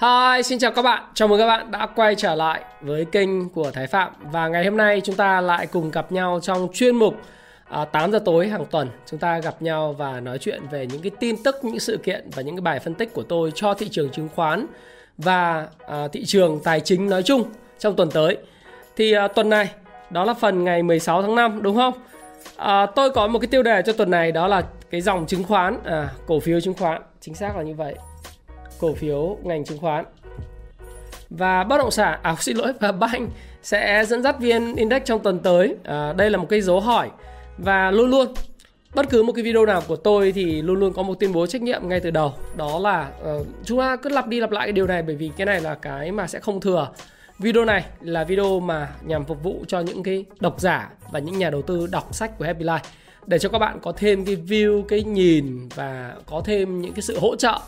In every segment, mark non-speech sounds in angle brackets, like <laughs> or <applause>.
Hi, xin chào các bạn. Chào mừng các bạn đã quay trở lại với kênh của Thái Phạm và ngày hôm nay chúng ta lại cùng gặp nhau trong chuyên mục à, 8 giờ tối hàng tuần. Chúng ta gặp nhau và nói chuyện về những cái tin tức, những sự kiện và những cái bài phân tích của tôi cho thị trường chứng khoán và à, thị trường tài chính nói chung trong tuần tới. Thì à, tuần này đó là phần ngày 16 tháng 5 đúng không? À, tôi có một cái tiêu đề cho tuần này đó là cái dòng chứng khoán, à, cổ phiếu chứng khoán, chính xác là như vậy cổ phiếu ngành chứng khoán. Và bất động sản à xin lỗi và banh sẽ dẫn dắt vn index trong tuần tới. À, đây là một cái dấu hỏi. Và luôn luôn bất cứ một cái video nào của tôi thì luôn luôn có một tuyên bố trách nhiệm ngay từ đầu. Đó là uh, chúng ta cứ lặp đi lặp lại cái điều này bởi vì cái này là cái mà sẽ không thừa. Video này là video mà nhằm phục vụ cho những cái độc giả và những nhà đầu tư đọc sách của Happy Life. Để cho các bạn có thêm cái view cái nhìn và có thêm những cái sự hỗ trợ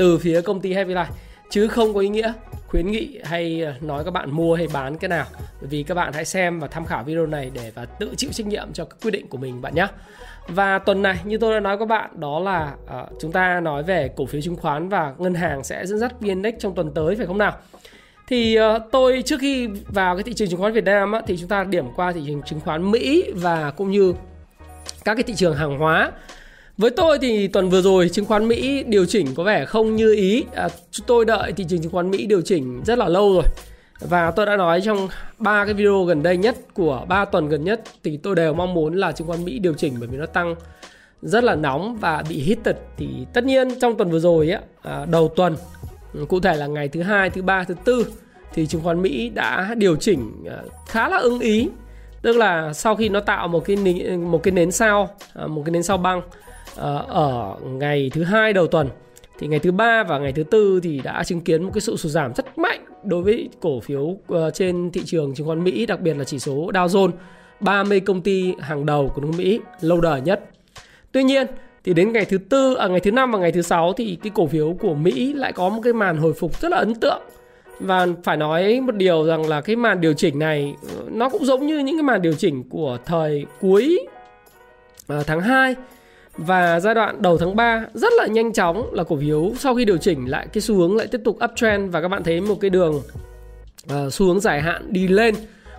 từ phía công ty Happy Life. Chứ không có ý nghĩa khuyến nghị hay ờ, nói các bạn mua hay bán cái nào. Bởi vì các bạn hãy xem và tham khảo video này để và tự chịu trách nhiệm cho các quyết định của mình bạn nhé và tuần này như tôi đã nói các bạn đó là uh, chúng ta nói về cổ phiếu chứng khoán và ngân hàng sẽ dẫn dắt VN Index trong tuần tới phải không nào? Thì uh, tôi trước khi vào cái thị trường chứng khoán Việt Nam á, thì chúng ta điểm qua thị trường chứng khoán Mỹ và cũng như các cái thị trường hàng hóa với tôi thì tuần vừa rồi chứng khoán Mỹ điều chỉnh có vẻ không như ý. À, tôi đợi thị trường chứng khoán Mỹ điều chỉnh rất là lâu rồi. Và tôi đã nói trong ba cái video gần đây nhất của 3 tuần gần nhất thì tôi đều mong muốn là chứng khoán Mỹ điều chỉnh bởi vì nó tăng rất là nóng và bị hit tật thì tất nhiên trong tuần vừa rồi á à, đầu tuần cụ thể là ngày thứ hai thứ ba thứ tư thì chứng khoán Mỹ đã điều chỉnh à, khá là ưng ý tức là sau khi nó tạo một cái một cái nến sao à, một cái nến sao băng Ờ, ở ngày thứ hai đầu tuần thì ngày thứ ba và ngày thứ tư thì đã chứng kiến một cái sự sụt giảm rất mạnh đối với cổ phiếu ờ, trên thị trường chứng khoán Mỹ đặc biệt là chỉ số Dow Jones 30 công ty hàng đầu của nước Mỹ lâu đời nhất. Tuy nhiên thì đến ngày thứ tư ở à, ngày thứ năm và ngày thứ sáu thì cái cổ phiếu của Mỹ lại có một cái màn hồi phục rất là ấn tượng và phải nói một điều rằng là cái màn điều chỉnh này ờ, nó cũng giống như những cái màn điều chỉnh của thời cuối tháng 2 và giai đoạn đầu tháng 3 rất là nhanh chóng là cổ phiếu sau khi điều chỉnh lại cái xu hướng lại tiếp tục uptrend và các bạn thấy một cái đường uh, xu hướng dài hạn đi lên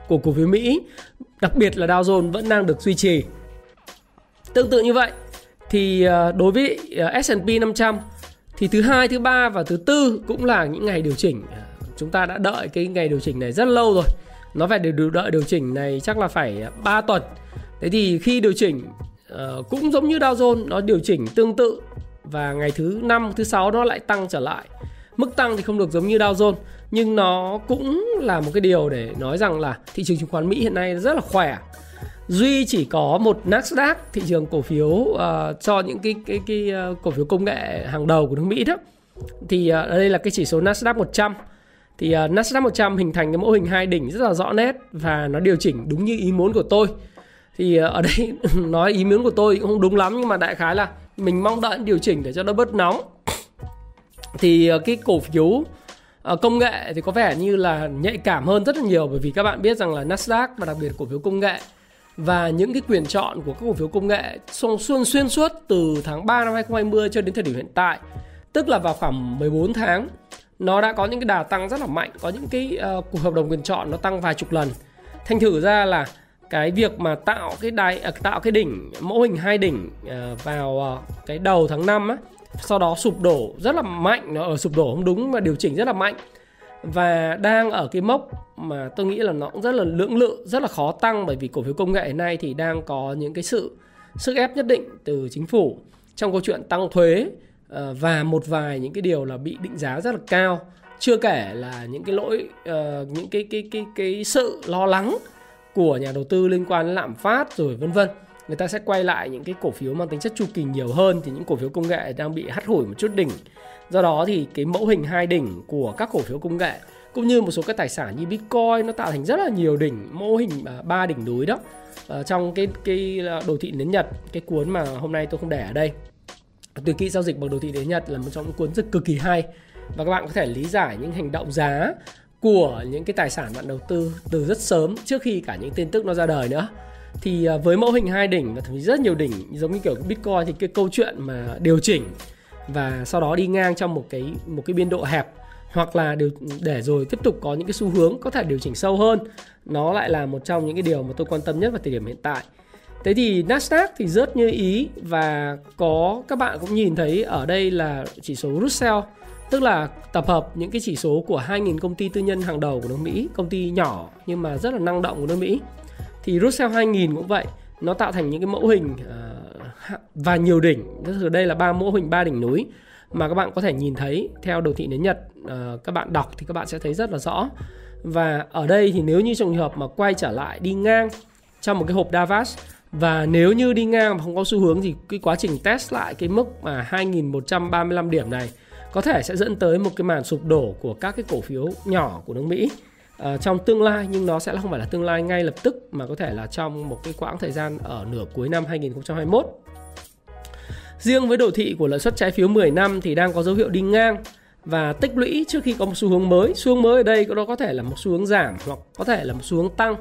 của cổ phiếu Mỹ, đặc biệt là Dow Jones vẫn đang được duy trì. Tương tự như vậy thì uh, đối với uh, S&P 500 thì thứ hai, thứ ba và thứ tư cũng là những ngày điều chỉnh. Ờ, chúng ta đã đợi cái ngày điều chỉnh này rất lâu rồi. Nó phải được đợi điều chỉnh này chắc là phải 3 tuần. Thế thì khi điều chỉnh uh, cũng giống như Dow Jones nó điều chỉnh tương tự. Và ngày thứ năm thứ sáu nó lại tăng trở lại. Mức tăng thì không được giống như Dow Jones nhưng nó cũng là một cái điều để nói rằng là thị trường chứng khoán Mỹ hiện nay rất là khỏe. Duy chỉ có một Nasdaq thị trường cổ phiếu uh, cho những cái cái cái uh, cổ phiếu công nghệ hàng đầu của nước Mỹ đó. Thì uh, đây là cái chỉ số Nasdaq 100 thì uh, Nasdaq 100 hình thành cái mô hình hai đỉnh rất là rõ nét và nó điều chỉnh đúng như ý muốn của tôi thì ờ, ở đây <laughs> nói ý muốn của tôi cũng không đúng lắm nhưng mà đại khái là mình mong đợi điều chỉnh để cho nó bớt nóng. <coughs> Thì ờ, cái cổ phiếu ờ, công nghệ thì có vẻ như là nhạy cảm hơn rất là nhiều bởi vì các bạn biết rằng là Nasdaq và đặc biệt cổ phiếu công nghệ và những cái quyền chọn của các cổ phiếu công nghệ xuyên xuyên suốt từ tháng 3 năm 2020 cho đến thời điểm hiện tại tức là vào khoảng 14 tháng nó đã có những cái đà tăng rất là mạnh có những cái uh, cuộc hợp đồng quyền chọn nó tăng vài chục lần. Thành thử ra là cái việc mà tạo cái đáy à, tạo cái đỉnh, mẫu hình hai đỉnh à, vào à, cái đầu tháng 5 á, sau đó sụp đổ rất là mạnh, nó ở sụp đổ không đúng mà điều chỉnh rất là mạnh. Và đang ở cái mốc mà tôi nghĩ là nó cũng rất là lưỡng lự, rất là khó tăng bởi vì cổ phiếu công nghệ hiện nay thì đang có những cái sự sức ép nhất định từ chính phủ trong câu chuyện tăng thuế và một vài những cái điều là bị định giá rất là cao. Chưa kể là những cái lỗi ờ, những cái cái cái cái sự lo lắng của nhà đầu tư liên quan đến lạm phát rồi vân vân. Người ta sẽ quay lại những cái cổ phiếu mang tính chất chu kỳ nhiều hơn thì những cổ phiếu công nghệ đang bị hắt hủi một chút đỉnh. Do đó thì cái mẫu hình hai đỉnh của các cổ phiếu công nghệ cũng như một số các tài sản như bitcoin nó tạo thành rất là nhiều đỉnh mô hình à, ba đỉnh núi đó ở trong cái cái à, đồ thị nến nhật, cái cuốn mà hôm nay tôi không để ở đây. Từ kỹ giao dịch bằng đồ thị nến nhật là một trong những cuốn rất cực kỳ hay. Và các bạn có thể lý giải những hành động giá của những cái tài sản bạn đầu tư từ rất sớm, trước khi cả những tin tức nó ra đời nữa. Thì à, với mẫu hình hai đỉnh và thậm chí rất nhiều đỉnh, giống như kiểu bitcoin thì cái câu chuyện mà điều chỉnh và sau đó đi ngang trong một cái một cái biên độ hẹp hoặc là điều, để rồi tiếp tục có những cái xu hướng có thể điều chỉnh sâu hơn, nó lại là một trong những cái điều mà tôi quan tâm nhất vào thời điểm hiện tại. Thế thì Nasdaq thì rớt như ý và có, các bạn cũng nhìn thấy ở đây là chỉ số Russell tức là tập hợp những cái chỉ số của 2.000 công ty tư nhân hàng đầu của nước Mỹ, công ty nhỏ nhưng mà rất là năng động của nước Mỹ. Thì Russell 2000 cũng vậy, nó tạo thành những cái mẫu hình ờ, và nhiều đỉnh. Tức là đây là ba mẫu hình, ba đỉnh núi mà các bạn có thể nhìn thấy theo đồ thị nến nhật ờ, các bạn đọc thì các bạn sẽ thấy rất là rõ. Và ở đây thì nếu như trường hợp mà quay trở lại đi ngang trong một cái hộp Davos, và nếu như đi ngang mà không có xu hướng thì cái quá trình test lại cái mức mà 2135 điểm này có thể sẽ dẫn tới một cái màn sụp đổ của các cái cổ phiếu nhỏ của nước Mỹ uh, trong tương lai nhưng nó sẽ không phải là tương lai ngay lập tức mà có thể là trong một cái quãng thời gian ở nửa cuối năm 2021. Riêng với đồ thị của lợi suất trái phiếu 10 năm thì đang có dấu hiệu đi ngang và tích lũy trước khi có một xu hướng mới. Xu hướng mới ở đây nó có thể là một xu hướng giảm hoặc có thể là một xu hướng tăng.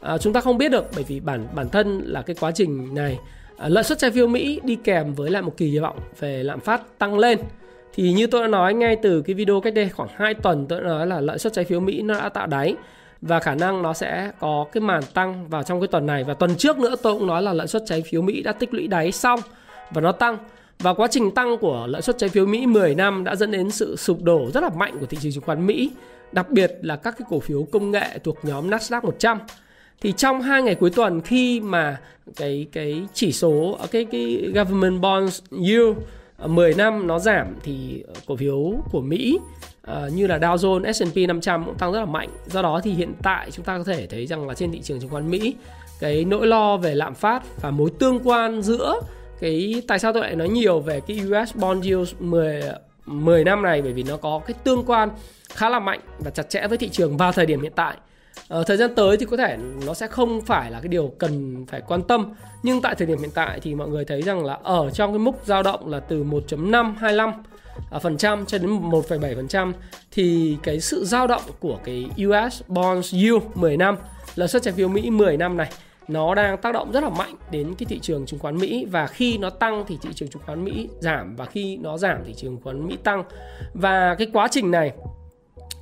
À, chúng ta không biết được bởi vì bản bản thân là cái quá trình này à, lợi suất trái phiếu Mỹ đi kèm với lại một kỳ vọng về lạm phát tăng lên thì như tôi đã nói ngay từ cái video cách đây khoảng 2 tuần tôi đã nói là lợi suất trái phiếu Mỹ nó đã tạo đáy và khả năng nó sẽ có cái màn tăng vào trong cái tuần này và tuần trước nữa tôi cũng nói là lợi suất trái phiếu Mỹ đã tích lũy đáy xong và nó tăng và quá trình tăng của lợi suất trái phiếu Mỹ 10 năm đã dẫn đến sự sụp đổ rất là mạnh của thị trường chứng khoán Mỹ, đặc biệt là các cái cổ phiếu công nghệ thuộc nhóm Nasdaq 100. Thì trong hai ngày cuối tuần khi mà cái cái chỉ số cái cái government bonds yield 10 năm nó giảm thì cổ phiếu của Mỹ uh, như là Dow Jones, S&P 500 cũng tăng rất là mạnh. Do đó thì hiện tại chúng ta có thể thấy rằng là trên thị trường chứng khoán Mỹ cái nỗi lo về lạm phát và mối tương quan giữa cái tại sao tôi lại nói nhiều về cái US bond yield 10 10 năm này bởi vì nó có cái tương quan khá là mạnh và chặt chẽ với thị trường vào thời điểm hiện tại. Ờ, thời gian tới thì có thể nó sẽ không phải là cái điều cần phải quan tâm. Nhưng tại thời điểm hiện tại thì mọi người thấy rằng là ở trong cái mức dao động là từ 1.525 à, phần trăm cho đến 1,7 phần trăm thì cái sự dao động của cái US bonds yield 10 năm là suất trái phiếu Mỹ 10 năm này nó đang tác động rất là mạnh đến cái thị trường chứng khoán Mỹ. Và khi nó tăng thì thị trường chứng khoán Mỹ giảm và khi nó giảm thì thị trường chứng khoán Mỹ tăng. Và cái quá trình này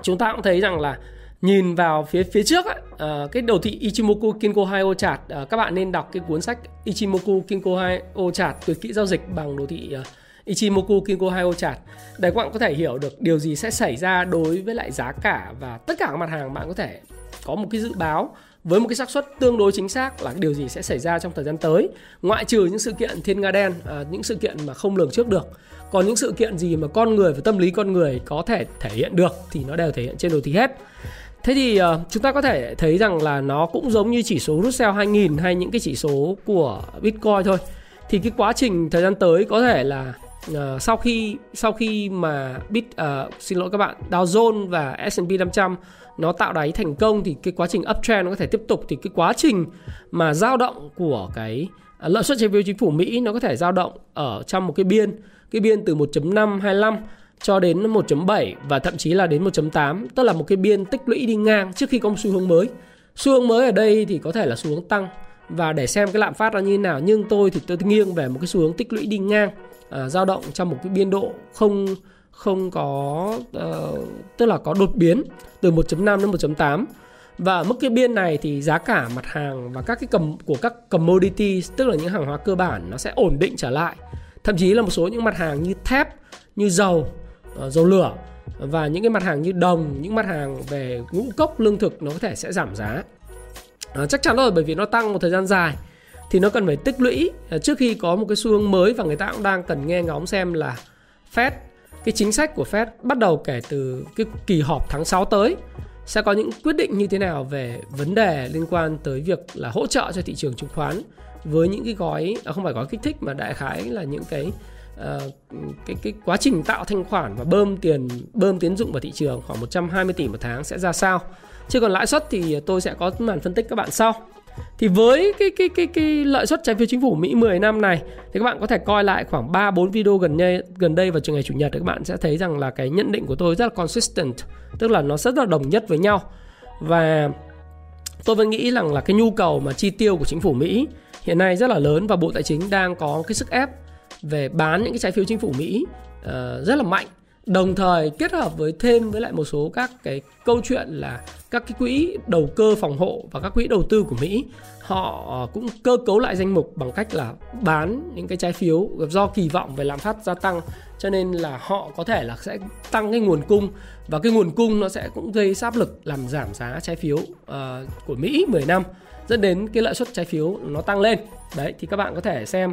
chúng ta cũng thấy rằng là nhìn vào phía phía trước ấy, uh, cái đồ thị Ichimoku Kinko Haio chart uh, các bạn nên đọc cái cuốn sách Ichimoku Kinko Haio chart tuyệt kỹ giao dịch bằng đồ thị uh, Ichimoku Kinko Haio chart. Để các bạn có thể hiểu được điều gì sẽ xảy ra đối với lại giá cả và tất cả các mặt hàng. Bạn có thể có một cái dự báo với một cái xác suất tương đối chính xác là điều gì sẽ xảy ra trong thời gian tới. Ngoại trừ những sự kiện thiên nga đen à, những sự kiện mà không lường trước được còn những sự kiện gì mà con người và tâm lý con người có thể thể hiện được thì nó đều thể hiện trên đồ thị hết. Thế thì uh, chúng ta có thể thấy rằng là nó cũng giống như chỉ số Russell 2000 hay những cái chỉ số của Bitcoin thôi. Thì cái quá trình thời gian tới có thể là uh, sau khi sau khi mà Bit uh, xin lỗi các bạn, Dow Jones và S&P 500 nó tạo đáy thành công thì cái quá trình uptrend nó có thể tiếp tục thì cái quá trình mà dao động của cái uh, lợi suất trái phiếu chính phủ Mỹ nó có thể dao động ở trong một cái biên cái biên từ 1.525 cho đến 1.7 và thậm chí là đến 1.8 tức là một cái biên tích lũy đi ngang trước khi có một xu hướng mới. Xu hướng mới ở đây thì có thể là xu hướng tăng. Và để xem cái lạm phát nó như thế nào nhưng tôi thì tôi nghiêng về một cái xu hướng tích lũy đi ngang à, dao động trong một cái biên độ không không có uh, tức là có đột biến từ 1.5 đến 1.8 và mức cái biên này thì giá cả mặt hàng và các cái cầm của các commodity tức là những hàng hóa cơ bản nó sẽ ổn định trở lại. Thậm chí là một số những mặt hàng như thép như dầu Ờ, dầu lửa và những cái mặt hàng như đồng những mặt hàng về ngũ cốc lương thực nó có thể sẽ giảm giá. À, chắc chắn rồi bởi vì nó tăng một thời gian dài thì nó cần phải tích lũy. Ờ, trước khi có một cái xu hướng mới và người ta cũng đang cần nghe ngóng xem là Fed cái chính sách của Fed bắt đầu kể từ cái kỳ họp tháng 6 tới sẽ có những quyết định như thế nào về vấn đề liên quan tới việc là hỗ trợ cho thị trường chứng khoán với những cái gói à, không phải gói kích thích mà đại khái là những cái uh, cái cái quá trình tạo thanh khoản và bơm tiền bơm tiến dụng vào thị trường khoảng 120 tỷ một tháng sẽ ra sao. Chứ còn lãi suất thì tôi sẽ có màn phân tích các bạn sau. Thì với cái cái cái cái lợi suất trái phiếu chính phủ Mỹ 10 năm này thì các bạn có thể coi lại khoảng 3 4 video gần đây gần đây vào trường ngày chủ nhật thì các bạn sẽ thấy rằng là cái nhận định của tôi rất là consistent, tức là nó rất là đồng nhất với nhau. Và tôi vẫn nghĩ rằng là cái nhu cầu mà chi tiêu của chính phủ Mỹ hiện nay rất là lớn và Bộ Tài chính đang có cái sức ép về bán những cái trái phiếu chính phủ Mỹ uh, rất là mạnh. Đồng thời kết hợp với thêm với lại một số các cái câu chuyện là các cái quỹ đầu cơ phòng hộ và các quỹ đầu tư của Mỹ họ ờ, cũng cơ cấu lại danh mục bằng cách là bán những cái trái phiếu do kỳ vọng về lạm phát gia tăng. Cho nên là họ có thể là sẽ tăng cái nguồn cung và cái nguồn cung nó sẽ cũng gây áp lực làm giảm giá trái phiếu uh, của Mỹ 10 năm dẫn đến cái lợi suất trái phiếu nó tăng lên. Đấy thì các bạn có thể xem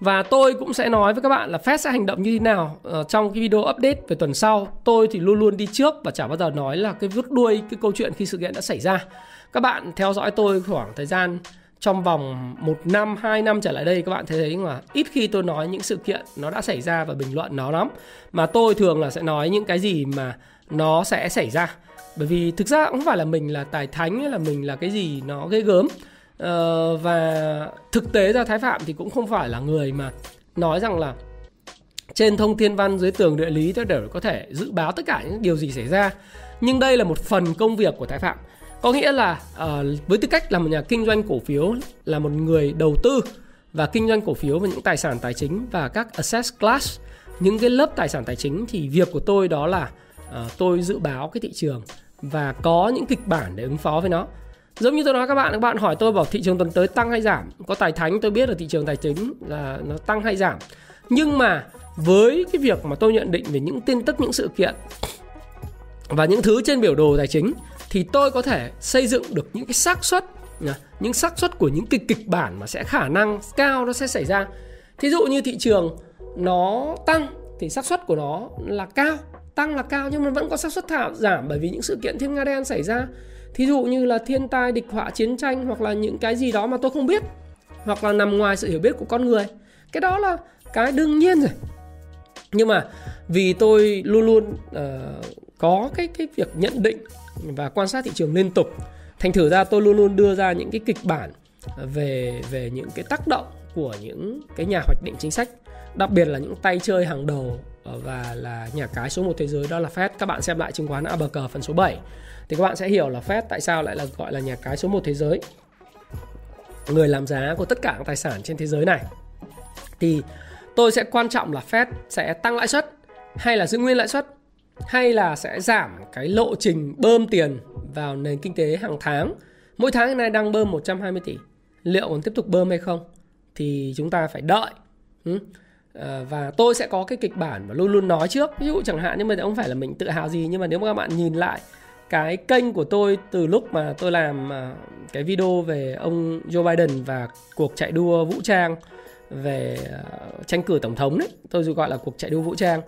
và tôi cũng sẽ nói với các bạn là Fed sẽ hành động như thế nào uh, trong cái video update về tuần sau. Tôi thì luôn luôn đi trước và chả bao giờ nói là cái vút đuôi cái câu chuyện khi sự kiện đã xảy ra. Các bạn theo dõi tôi khoảng thời gian trong vòng một năm, hai năm trở lại đây các bạn thấy là ít khi tôi nói những sự kiện nó đã xảy ra và bình luận nó lắm. Mà tôi thường là sẽ nói những cái gì mà nó sẽ xảy ra. Bởi vì thực ra cũng không phải là mình là tài thánh hay là mình là cái gì nó ghê gớm Ờ, và thực tế ra Thái Phạm thì cũng không phải là người mà nói rằng là trên thông thiên văn dưới tường địa lý tôi đều có thể dự báo tất cả những điều gì xảy ra. Nhưng đây là một phần công việc của Thái Phạm. Có nghĩa là uh, với tư cách là một nhà kinh doanh cổ phiếu là một người đầu tư và kinh doanh cổ phiếu và những tài sản tài chính và các asset class những cái lớp tài sản tài chính thì việc của tôi đó là uh, tôi dự báo cái thị trường và có những kịch bản để ứng phó với nó giống như tôi nói các bạn các bạn hỏi tôi bảo thị trường tuần tới tăng hay giảm. Có tài thánh tôi biết là thị trường tài chính là nó tăng hay giảm. Nhưng mà với cái việc mà tôi nhận định về những tin tức, những sự kiện và những thứ trên biểu đồ tài chính thì tôi có thể xây dựng được những cái xác suất những xác suất của những kịch kịch bản mà sẽ khả năng cao nó sẽ xảy ra. Thí dụ như thị trường nó tăng thì xác suất của nó là cao, tăng là cao nhưng mà vẫn có xác suất thảo giảm bởi vì những sự kiện thiên nga đen xảy ra thí dụ như là thiên tai địch họa chiến tranh hoặc là những cái gì đó mà tôi không biết hoặc là nằm ngoài sự hiểu biết của con người. Cái đó là cái đương nhiên rồi. Nhưng mà vì tôi luôn luôn uh, có cái cái việc nhận định và quan sát thị trường liên tục thành thử ra tôi luôn luôn đưa ra những cái kịch bản về về những cái tác động của những cái nhà hoạch định chính sách đặc biệt là những tay chơi hàng đầu ờ, và là nhà cái số 1 thế giới đó là Fed. Các bạn xem lại chứng khoán Abc phần số 7 thì các bạn sẽ hiểu là Fed tại sao lại là gọi là nhà cái số 1 thế giới. Người làm giá của tất cả các tài sản trên thế giới này. Thì tôi sẽ quan trọng là Fed sẽ tăng lãi suất, hay là giữ nguyên lãi suất, hay là sẽ giảm cái lộ trình bơm tiền vào nền kinh tế hàng tháng. Mỗi tháng hiện nay đang bơm 120 tỷ. Liệu còn tiếp tục bơm hay không? Thì chúng ta phải đợi. Ừ. Ờ, và tôi sẽ có cái kịch bản mà luôn luôn nói trước. Ví dụ chẳng hạn, nhưng mà không phải là mình tự hào gì. Nhưng mà nếu mà các bạn nhìn lại cái kênh của tôi từ lúc mà tôi làm à, cái video về ông Joe Biden và cuộc chạy đua vũ trang về à, tranh cử tổng thống đấy, tôi gọi là cuộc chạy đua vũ trang.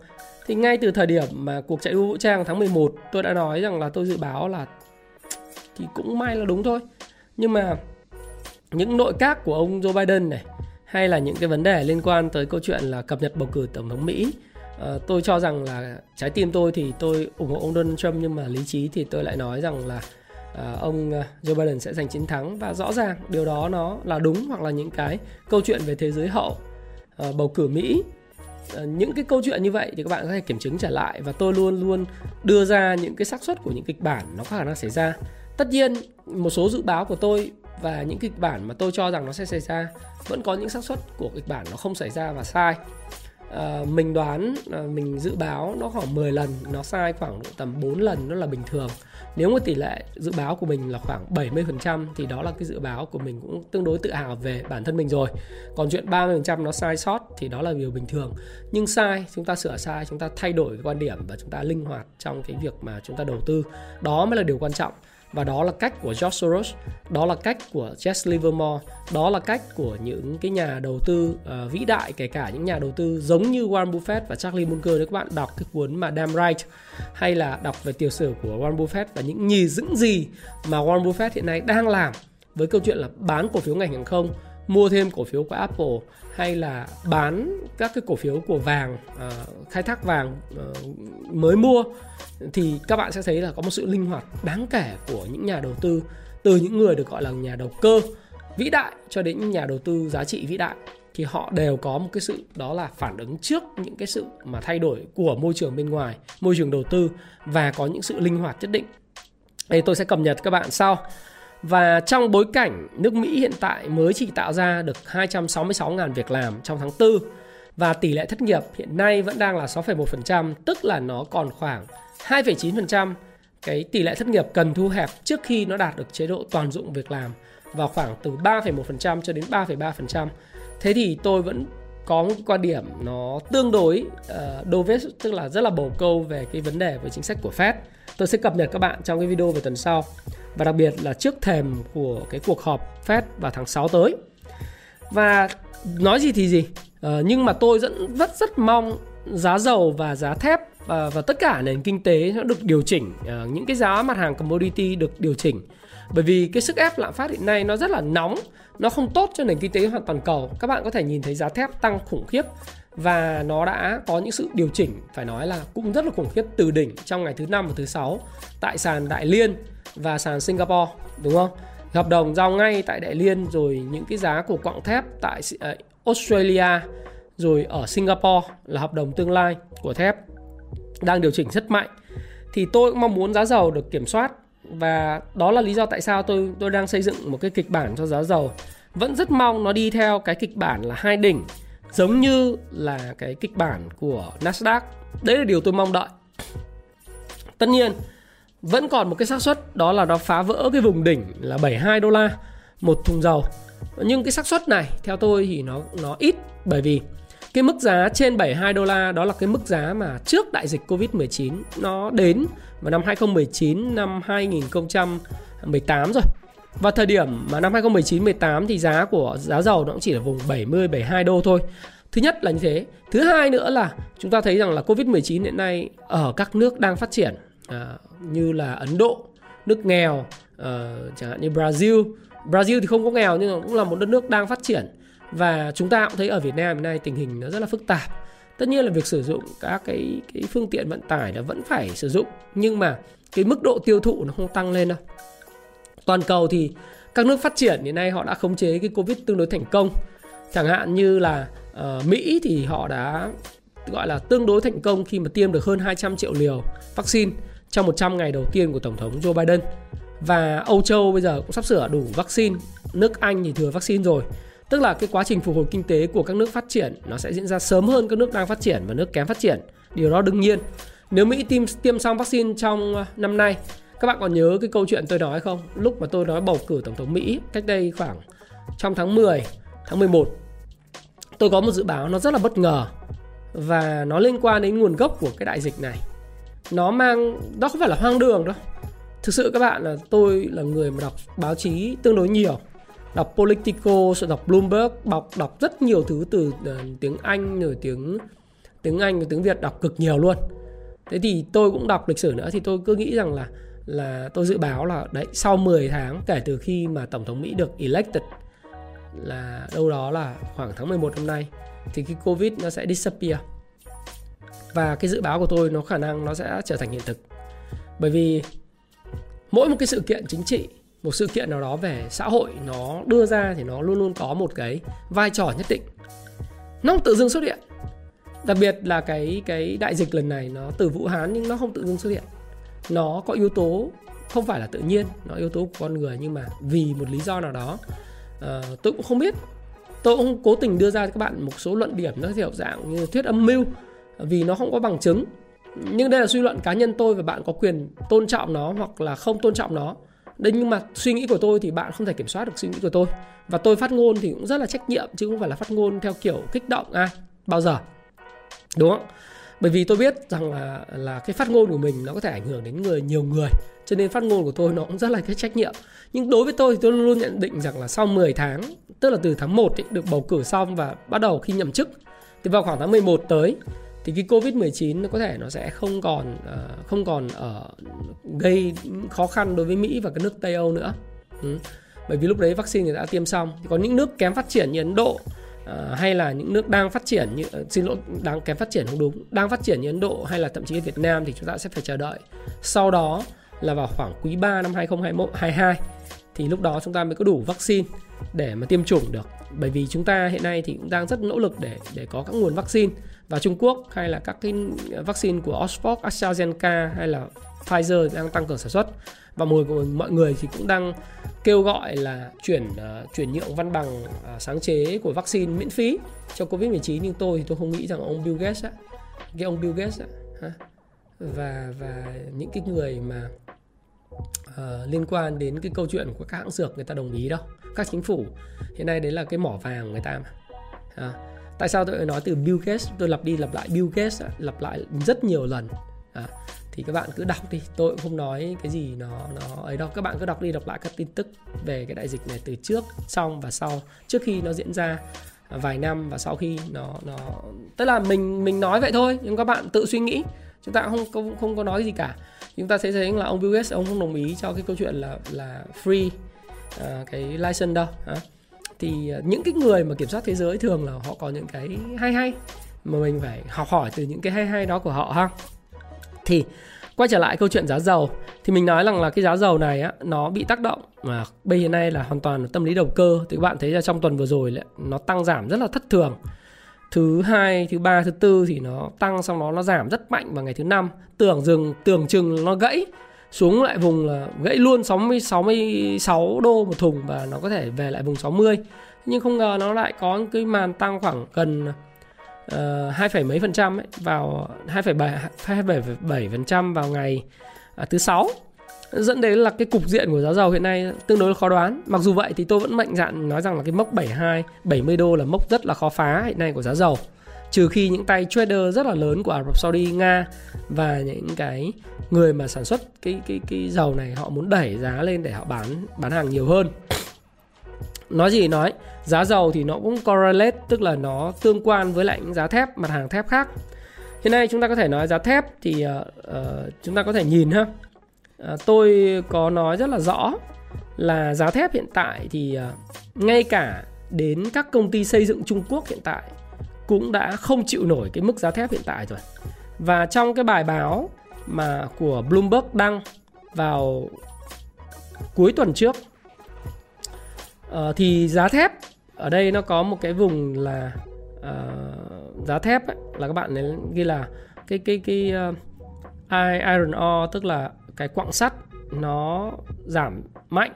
Thì ngay từ thời điểm mà cuộc chạy đua vũ trang tháng 11 tôi đã nói rằng là tôi dự báo là thì cũng may là đúng thôi. Nhưng mà những nội các của ông Joe Biden này hay là những cái vấn đề liên quan tới câu chuyện là cập nhật bầu cử tổng thống Mỹ Ờ, tôi cho rằng là trái tim tôi thì tôi ủng hộ ông Donald Trump nhưng mà lý trí thì tôi lại nói rằng là uh, ông ờ, Joe Biden sẽ giành chiến thắng. Và rõ ràng điều đó nó là đúng hoặc là những cái câu chuyện về thế giới hậu uh, bầu cử Mỹ. Những cái câu chuyện như vậy thì các bạn có thể kiểm chứng trở lại. Và tôi luôn luôn đưa ra những cái xác suất của những kịch bản nó có khả năng xảy ra. Tất nhiên một số dự báo của tôi và những kịch bản mà tôi cho rằng nó sẽ xảy ra vẫn có những xác suất của kịch bản nó không xảy ra và sai uh, mình đoán uh, mình dự báo nó khoảng 10 lần nó sai khoảng độ tầm 4 lần nó là bình thường. Nếu mà tỷ lệ dự báo của mình là khoảng 70% thì đó là cái dự báo của mình cũng tương đối tự hào về bản thân mình rồi. Còn chuyện 30% nó sai sót thì đó là điều bình thường. Nhưng sai chúng ta sửa sai chúng ta thay đổi cái quan điểm và chúng ta linh hoạt trong cái việc mà chúng ta đầu tư. Đó mới là điều quan trọng và đó là cách của George Soros, đó là cách của Jess Livermore, đó là cách của những cái nhà đầu tư uh, vĩ đại kể cả những nhà đầu tư giống như Warren Buffett và Charlie Munger nếu các bạn đọc cái cuốn mà Damn Right hay là đọc về tiểu sử của Warren Buffett và những nhì những gì mà Warren Buffett hiện nay đang làm với câu chuyện là bán cổ phiếu ngành hàng không mua thêm cổ phiếu của Apple hay là bán các cái cổ phiếu của vàng uh, khai thác vàng uh, mới mua thì các bạn sẽ thấy là có một sự linh hoạt đáng kể của những nhà đầu tư từ những người được gọi là nhà đầu cơ vĩ đại cho đến những nhà đầu tư giá trị vĩ đại thì họ đều có một cái sự đó là phản ứng trước những cái sự mà thay đổi của môi trường bên ngoài, môi trường đầu tư và có những sự linh hoạt nhất định. Đây tôi sẽ cập nhật các bạn sau. Và trong bối cảnh nước Mỹ hiện tại mới chỉ tạo ra được 266.000 việc làm trong tháng 4 và tỷ lệ thất nghiệp hiện nay vẫn đang là 6,1%, tức là nó còn khoảng 2,9% cái tỷ lệ thất nghiệp cần thu hẹp trước khi nó đạt được chế độ toàn dụng việc làm vào khoảng từ 3,1% cho đến 3,3%. Thế thì tôi vẫn có một quan điểm nó tương đối ờ, uh, dovish tức là rất là bầu câu về cái vấn đề về chính sách của Fed. Tôi sẽ cập nhật các bạn trong cái video về tuần sau. Và đặc biệt là trước thềm của cái cuộc họp Fed vào tháng 6 tới. Và nói gì thì gì, ờ, nhưng mà tôi vẫn rất rất mong giá dầu và giá thép và, và tất cả nền kinh tế nó được điều chỉnh, uh, những cái giá mặt hàng commodity được điều chỉnh. Bởi vì cái sức ép lạm phát hiện nay nó rất là nóng nó không tốt cho nền kinh tế hoàn toàn cầu. Các bạn có thể nhìn thấy giá thép tăng khủng khiếp và nó đã có những sự điều chỉnh, phải nói là cũng rất là khủng khiếp từ đỉnh trong ngày thứ năm và thứ sáu tại sàn Đại Liên và sàn Singapore, đúng không? Hợp đồng giao ngay tại Đại Liên rồi những cái giá của quặng thép tại ờ, Australia rồi ở Singapore là hợp đồng tương lai của thép đang điều chỉnh rất mạnh thì tôi cũng mong muốn giá dầu được kiểm soát và đó là lý do tại sao tôi tôi đang xây dựng một cái kịch bản cho giá dầu vẫn rất mong nó đi theo cái kịch bản là hai đỉnh giống như là cái kịch bản của Nasdaq. Đấy là điều tôi mong đợi. Tất nhiên, vẫn còn một cái xác suất, đó là nó phá vỡ cái vùng đỉnh là 72 đô la một thùng dầu. Nhưng cái xác suất này, theo tôi thì nó nó ít, bởi vì cái mức giá trên 72 đô la, đó là cái mức giá mà trước đại dịch Covid-19 nó đến vào năm 2019 năm 2018 rồi. Và thời điểm mà năm 2019 18 thì giá của giá dầu nó cũng chỉ là vùng 70 72 đô thôi. Thứ nhất là như thế. Thứ hai nữa là chúng ta thấy rằng là Covid-19 hiện nay ở các nước đang phát triển à, như là Ấn Độ, nước nghèo, à, chẳng hạn như Brazil. Brazil thì không có nghèo nhưng cũng là một đất nước đang phát triển và chúng ta cũng thấy ở Việt Nam hiện nay tình hình nó rất là phức tạp tất nhiên là việc sử dụng các cái cái phương tiện vận tải nó vẫn phải sử dụng nhưng mà cái mức độ tiêu thụ nó không tăng lên đâu toàn cầu thì các nước phát triển hiện nay họ đã khống chế cái covid tương đối thành công chẳng hạn như là uh, Mỹ thì họ đã gọi là tương đối thành công khi mà tiêm được hơn 200 triệu liều vaccine trong 100 ngày đầu tiên của Tổng thống Joe Biden và Âu Châu bây giờ cũng sắp sửa đủ vaccine nước Anh thì thừa vaccine rồi Tức là cái quá trình phục hồi kinh tế của các nước phát triển nó sẽ diễn ra sớm hơn các nước đang phát triển và nước kém phát triển. Điều đó đương nhiên. Nếu Mỹ tiêm tiêm xong vaccine trong ờ, năm nay, các bạn còn nhớ cái câu chuyện tôi nói không? Lúc mà tôi nói bầu cử tổng thống Mỹ cách đây khoảng trong tháng 10, tháng 11 tôi có một dự báo nó rất là bất ngờ và nó liên quan đến nguồn gốc của cái đại dịch này. Nó mang đó không phải là hoang đường đâu. Thực sự các bạn là tôi là người mà đọc báo chí tương đối nhiều đọc Politico, sẽ đọc Bloomberg, đọc đọc rất nhiều thứ từ ờ, tiếng Anh rồi tiếng tiếng Anh rồi tiếng Việt đọc cực nhiều luôn. Thế thì tôi cũng đọc lịch sử nữa thì tôi cứ nghĩ rằng là là tôi dự báo là, đấy, sau 10 tháng kể từ khi mà tổng thống Mỹ được elected là đâu đó là khoảng tháng 11 năm nay, thì cái Covid nó sẽ disappear. Và cái dự báo của tôi nó khả năng nó sẽ trở thành hiện thực. Bởi vì mỗi một cái sự kiện chính trị, một sự kiện nào đó về xã hội nó đưa ra thì nó luôn luôn có một cái vai trò nhất định nó không tự dưng xuất hiện đặc biệt là cái cái đại dịch lần này nó từ vũ hán nhưng nó không tự dưng xuất hiện nó có yếu tố không phải là tự nhiên nó yếu tố của con người nhưng mà vì một lý do nào đó uh, tôi cũng không biết. Tôi cũng cố tình đưa ra cho các bạn một số luận điểm nó theo dạng như thuyết âm mưu vì nó không có bằng chứng. Nhưng đây là suy luận cá nhân tôi và bạn có quyền tôn trọng nó hoặc là không tôn trọng nó. Đấy nhưng mà suy nghĩ của tôi thì bạn không thể kiểm soát được suy nghĩ của tôi. Và tôi phát ngôn thì cũng rất là trách nhiệm Chứ không phải là phát ngôn theo kiểu kích động ai Bao giờ. Đúng không? Bởi vì tôi biết rằng là là cái phát ngôn của mình nó có thể ảnh hưởng đến người nhiều người Cho nên phát ngôn của tôi nó cũng rất là cái trách nhiệm Nhưng đối với tôi thì tôi luôn nhận định rằng là sau 10 tháng Tức là từ tháng 1 ấy, được bầu cử xong và bắt đầu khi nhậm chức Thì vào khoảng tháng 11 tới thì cái Covid-19 nó có thể nó sẽ không còn uh, không còn ở gây khó khăn đối với Mỹ và các nước Tây Âu nữa. Ừ. bởi vì lúc đấy vaccine người đã tiêm xong thì có những nước kém phát triển như Ấn Độ Ờ, hay là những nước đang phát triển như ờ, xin lỗi đang kém phát triển không đúng đang phát triển như Ấn Độ hay là thậm chí Việt Nam thì chúng ta sẽ phải chờ đợi. Sau đó là vào khoảng quý 3 năm 2021 22 thì lúc đó chúng ta mới có đủ vaccine để mà tiêm chủng được. Bởi vì chúng ta hiện nay thì cũng đang rất nỗ lực để để có các nguồn vaccine và Trung Quốc hay là các cái vaccine của Oxford, AstraZeneca hay là Pfizer đang tăng cường sản xuất và mọi mọi người thì cũng đang kêu gọi là chuyển uh, chuyển nhượng văn bằng uh, sáng chế của vaccine miễn phí cho Covid-19 nhưng tôi thì tôi không nghĩ rằng ông Bill Gates á, cái ông Bill Gates á, ha, và và những cái người mà uh, liên quan đến cái câu chuyện của các hãng dược người ta đồng ý đâu các chính phủ. Hiện nay đấy là cái mỏ vàng của người ta mà à, tại sao tôi nói từ Bill Gates? Tôi lặp đi lặp lại Bill Gates lặp lại rất nhiều lần à, thì các bạn cứ đọc đi. Tôi cũng không nói cái gì nó nó ấy đâu. Các bạn cứ đọc đi đọc lại các tin tức về cái đại dịch này từ trước xong và sau. Trước khi nó diễn ra à, vài năm và sau khi nó nó tức là mình mình nói vậy thôi nhưng các bạn tự suy nghĩ. Chúng ta không không, không có nói gì cả. Chúng ta sẽ thấy là ông Bill Gates ông không đồng ý cho cái câu chuyện là là free uh, cái license đâu hả? thì uh, những cái người mà kiểm soát thế giới thường là họ có những cái hay hay mà mình phải học hỏi từ những cái hay hay đó của họ ha thì quay trở lại câu chuyện giá dầu. Thì mình nói rằng là cái giá dầu này á, nó bị tác động mà bây giờ nay là hoàn toàn là tâm lý đầu cơ. Thì các bạn thấy là trong tuần vừa rồi nó tăng giảm rất là thất thường. Thứ hai, thứ ba, thứ tư thì nó tăng, xong đó nó giảm rất mạnh vào ngày thứ năm. Tưởng dừng, tưởng chừng nó gãy, xuống lại vùng là gãy luôn 60 66 đô một thùng và nó có thể về lại vùng 60 nhưng không ngờ nó lại có cái màn tăng khoảng gần uh, 2, mấy phần trăm ấy, vào 2,7 2,7 phần trăm vào ngày uh, thứ sáu dẫn đến là cái cục diện của giá dầu hiện nay tương đối là khó đoán. Mặc dù vậy thì tôi vẫn mạnh dạn nói rằng là cái mốc 72, 70 đô là mốc rất là khó phá hiện nay của giá dầu. Trừ khi những tay trader rất là lớn của Ả Rập Saudi, Nga và những cái người mà sản xuất cái cái cái dầu này họ muốn đẩy giá lên để họ bán bán hàng nhiều hơn. Nói gì nói, giá dầu thì nó cũng correlate tức là nó tương quan với lại những giá thép, mặt hàng thép khác. Hiện nay chúng ta có thể nói giá thép thì uh, uh, chúng ta có thể nhìn ha uh, tôi có nói rất là rõ là giá thép hiện tại thì uh, ngay cả đến các công ty xây dựng Trung Quốc hiện tại cũng đã không chịu nổi cái mức giá thép hiện tại rồi. Và trong cái bài báo mà của Bloomberg đăng vào cuối tuần trước uh, thì giá thép ở đây nó có một cái vùng là uh, giá thép ấy, là các bạn nên ghi là cái cái cái uh, iron ore tức là cái quặng sắt nó giảm mạnh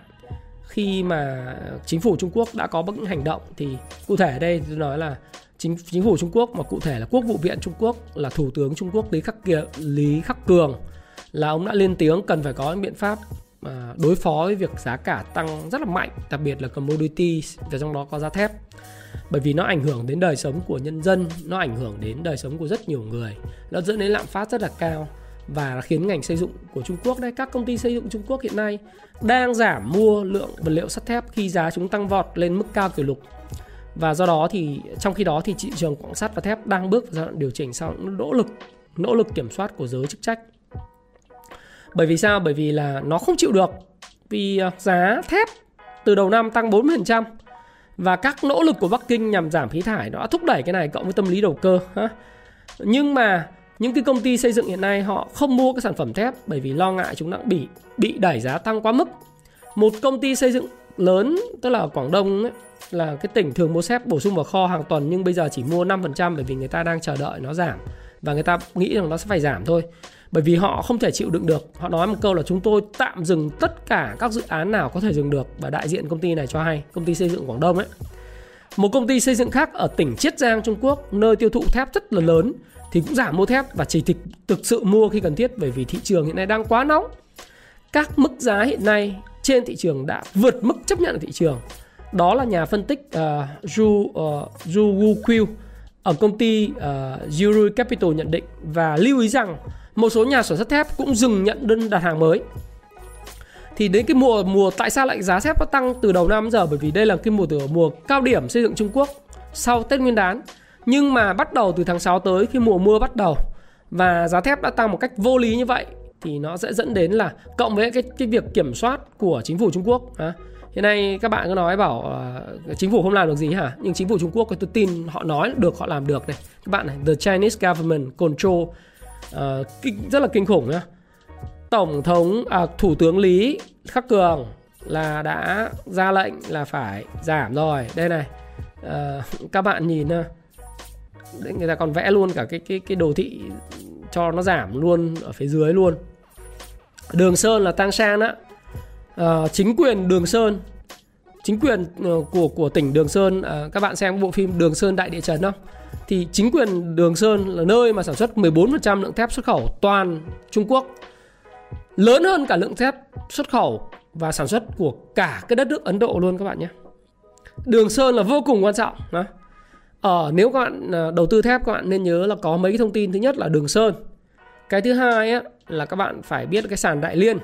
khi mà chính phủ Trung Quốc đã có những hành động. Thì cụ thể ở đây tôi nói là chính chính phủ Trung Quốc mà cụ thể là Quốc vụ viện Trung Quốc là Thủ tướng Trung Quốc Lý Khắc Kiệt, Lý Khắc Cường là ông đã lên tiếng cần phải có những biện pháp mà đối phó với việc giá cả tăng rất là mạnh, đặc biệt là commodities và trong đó có giá thép. Bởi vì nó ảnh hưởng đến đời sống của nhân dân, nó ảnh hưởng đến đời sống của rất nhiều người, nó dẫn đến lạm phát rất là cao và khiến ngành xây dựng của Trung Quốc đây các công ty xây dựng Trung Quốc hiện nay đang giảm mua lượng vật liệu sắt thép khi giá chúng tăng vọt lên mức cao kỷ lục. Và do đó thì trong khi đó thì thị trường quặng sắt và thép đang bước vào giai đoạn điều chỉnh sau những nỗ lực nỗ lực kiểm soát của giới chức trách bởi vì sao? Bởi vì là nó không chịu được. Vì ờ, giá thép từ đầu năm tăng 40% và các nỗ lực của Bắc Kinh nhằm giảm khí thải nó đã thúc đẩy cái này cộng với tâm lý đầu cơ nhưng mà những cái công ty xây dựng hiện nay họ không mua cái sản phẩm thép bởi vì lo ngại chúng nó bị bị đẩy giá tăng quá mức. Một công ty xây dựng lớn tức là ở Quảng Đông ấy, là cái tỉnh thường mua thép bổ sung vào kho hàng tuần nhưng bây giờ chỉ mua 5% bởi vì người ta đang chờ đợi nó giảm và người ta nghĩ rằng nó sẽ phải giảm thôi. Bởi vì họ không thể chịu đựng được. Họ nói một câu là chúng tôi tạm dừng tất cả các dự án nào có thể dừng được. Và đại diện công ty này cho hay công ty xây dựng Quảng Đông ấy. Một công ty xây dựng khác ở tỉnh Chiết Giang Trung Quốc nơi tiêu thụ thép rất là lớn thì cũng giảm mua thép và chỉ thực, thực sự mua khi cần thiết bởi vì thị trường hiện nay đang quá nóng. Các mức giá hiện nay trên thị trường đã vượt mức chấp nhận của thị trường. Đó là nhà phân tích ờ, uh, Ju uh, ờ, Ju Wu Qiu ở công ty ờ, uh, Zurich Capital nhận định và lưu ý rằng một số nhà sản xuất thép cũng dừng nhận đơn đặt hàng mới. Thì đến cái mùa mùa tại sao lại giá thép nó tăng từ đầu năm giờ? Bởi vì đây là cái mùa từ mùa cao điểm xây dựng Trung Quốc sau Tết Nguyên đán. Nhưng mà bắt đầu từ tháng 6 tới khi mùa mưa bắt đầu và giá thép đã tăng một cách vô lý như vậy thì nó sẽ dẫn đến là cộng với cái cái việc kiểm soát của chính phủ Trung Quốc à, hiện nay các bạn cứ nói bảo uh, chính phủ không làm được gì hả? Nhưng chính phủ Trung Quốc tôi tin họ nói được họ làm được này. Các bạn này the Chinese government control uh, kinh, rất là kinh khủng nhá. Tổng thống à, thủ tướng Lý Khắc Cường là đã ra lệnh là phải giảm rồi. Đây này uh, các bạn nhìn uh, người ta còn vẽ luôn cả cái cái cái đồ thị cho nó giảm luôn ở phía dưới luôn. Đường Sơn là Tang Sang đó uh, chính quyền Đường Sơn. Chính quyền uh, của của tỉnh Đường Sơn uh, các bạn xem bộ phim Đường Sơn đại địa chấn không? Thì chính quyền Đường Sơn là nơi mà sản xuất 14% lượng thép xuất khẩu toàn Trung Quốc. Lớn hơn cả lượng thép xuất khẩu và sản xuất của cả cái đất nước Ấn Độ luôn các bạn nhé. Đường Sơn là vô cùng quan trọng đó. Ở nếu các bạn đầu tư thép các bạn nên nhớ là có mấy cái thông tin. Thứ nhất là Đường Sơn. Cái thứ hai á, là các bạn phải biết cái sàn Đại Liên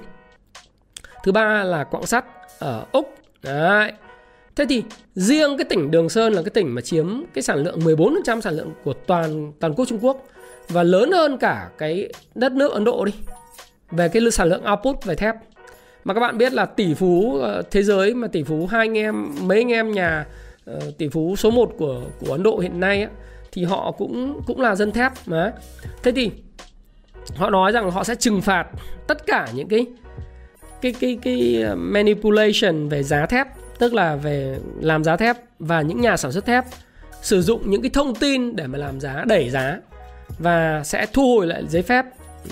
thứ ba là quặng sắt ở Úc. Đấy. Thế thì riêng cái tỉnh Đường Sơn là cái tỉnh mà chiếm cái sản lượng 14% sản lượng của toàn toàn quốc Trung Quốc. Và lớn hơn cả cái đất nước Ấn Độ đi. Về cái sản lượng output về thép. Mà các bạn biết là tỷ phú ờ, thế giới mà tỷ phú hai anh em mấy anh em nhà ờ, tỷ phú số 1 của của Ấn Độ hiện nay ấy, thì họ cũng cũng là dân thép. Mà thế thì họ nói rằng họ sẽ trừng phạt tất cả những cái cái cái cái ờ, manipulation về giá thép, tức là về làm giá thép và những nhà sản xuất thép sử dụng những cái thông tin để mà làm giá, đẩy giá và sẽ thu hồi lại giấy phép,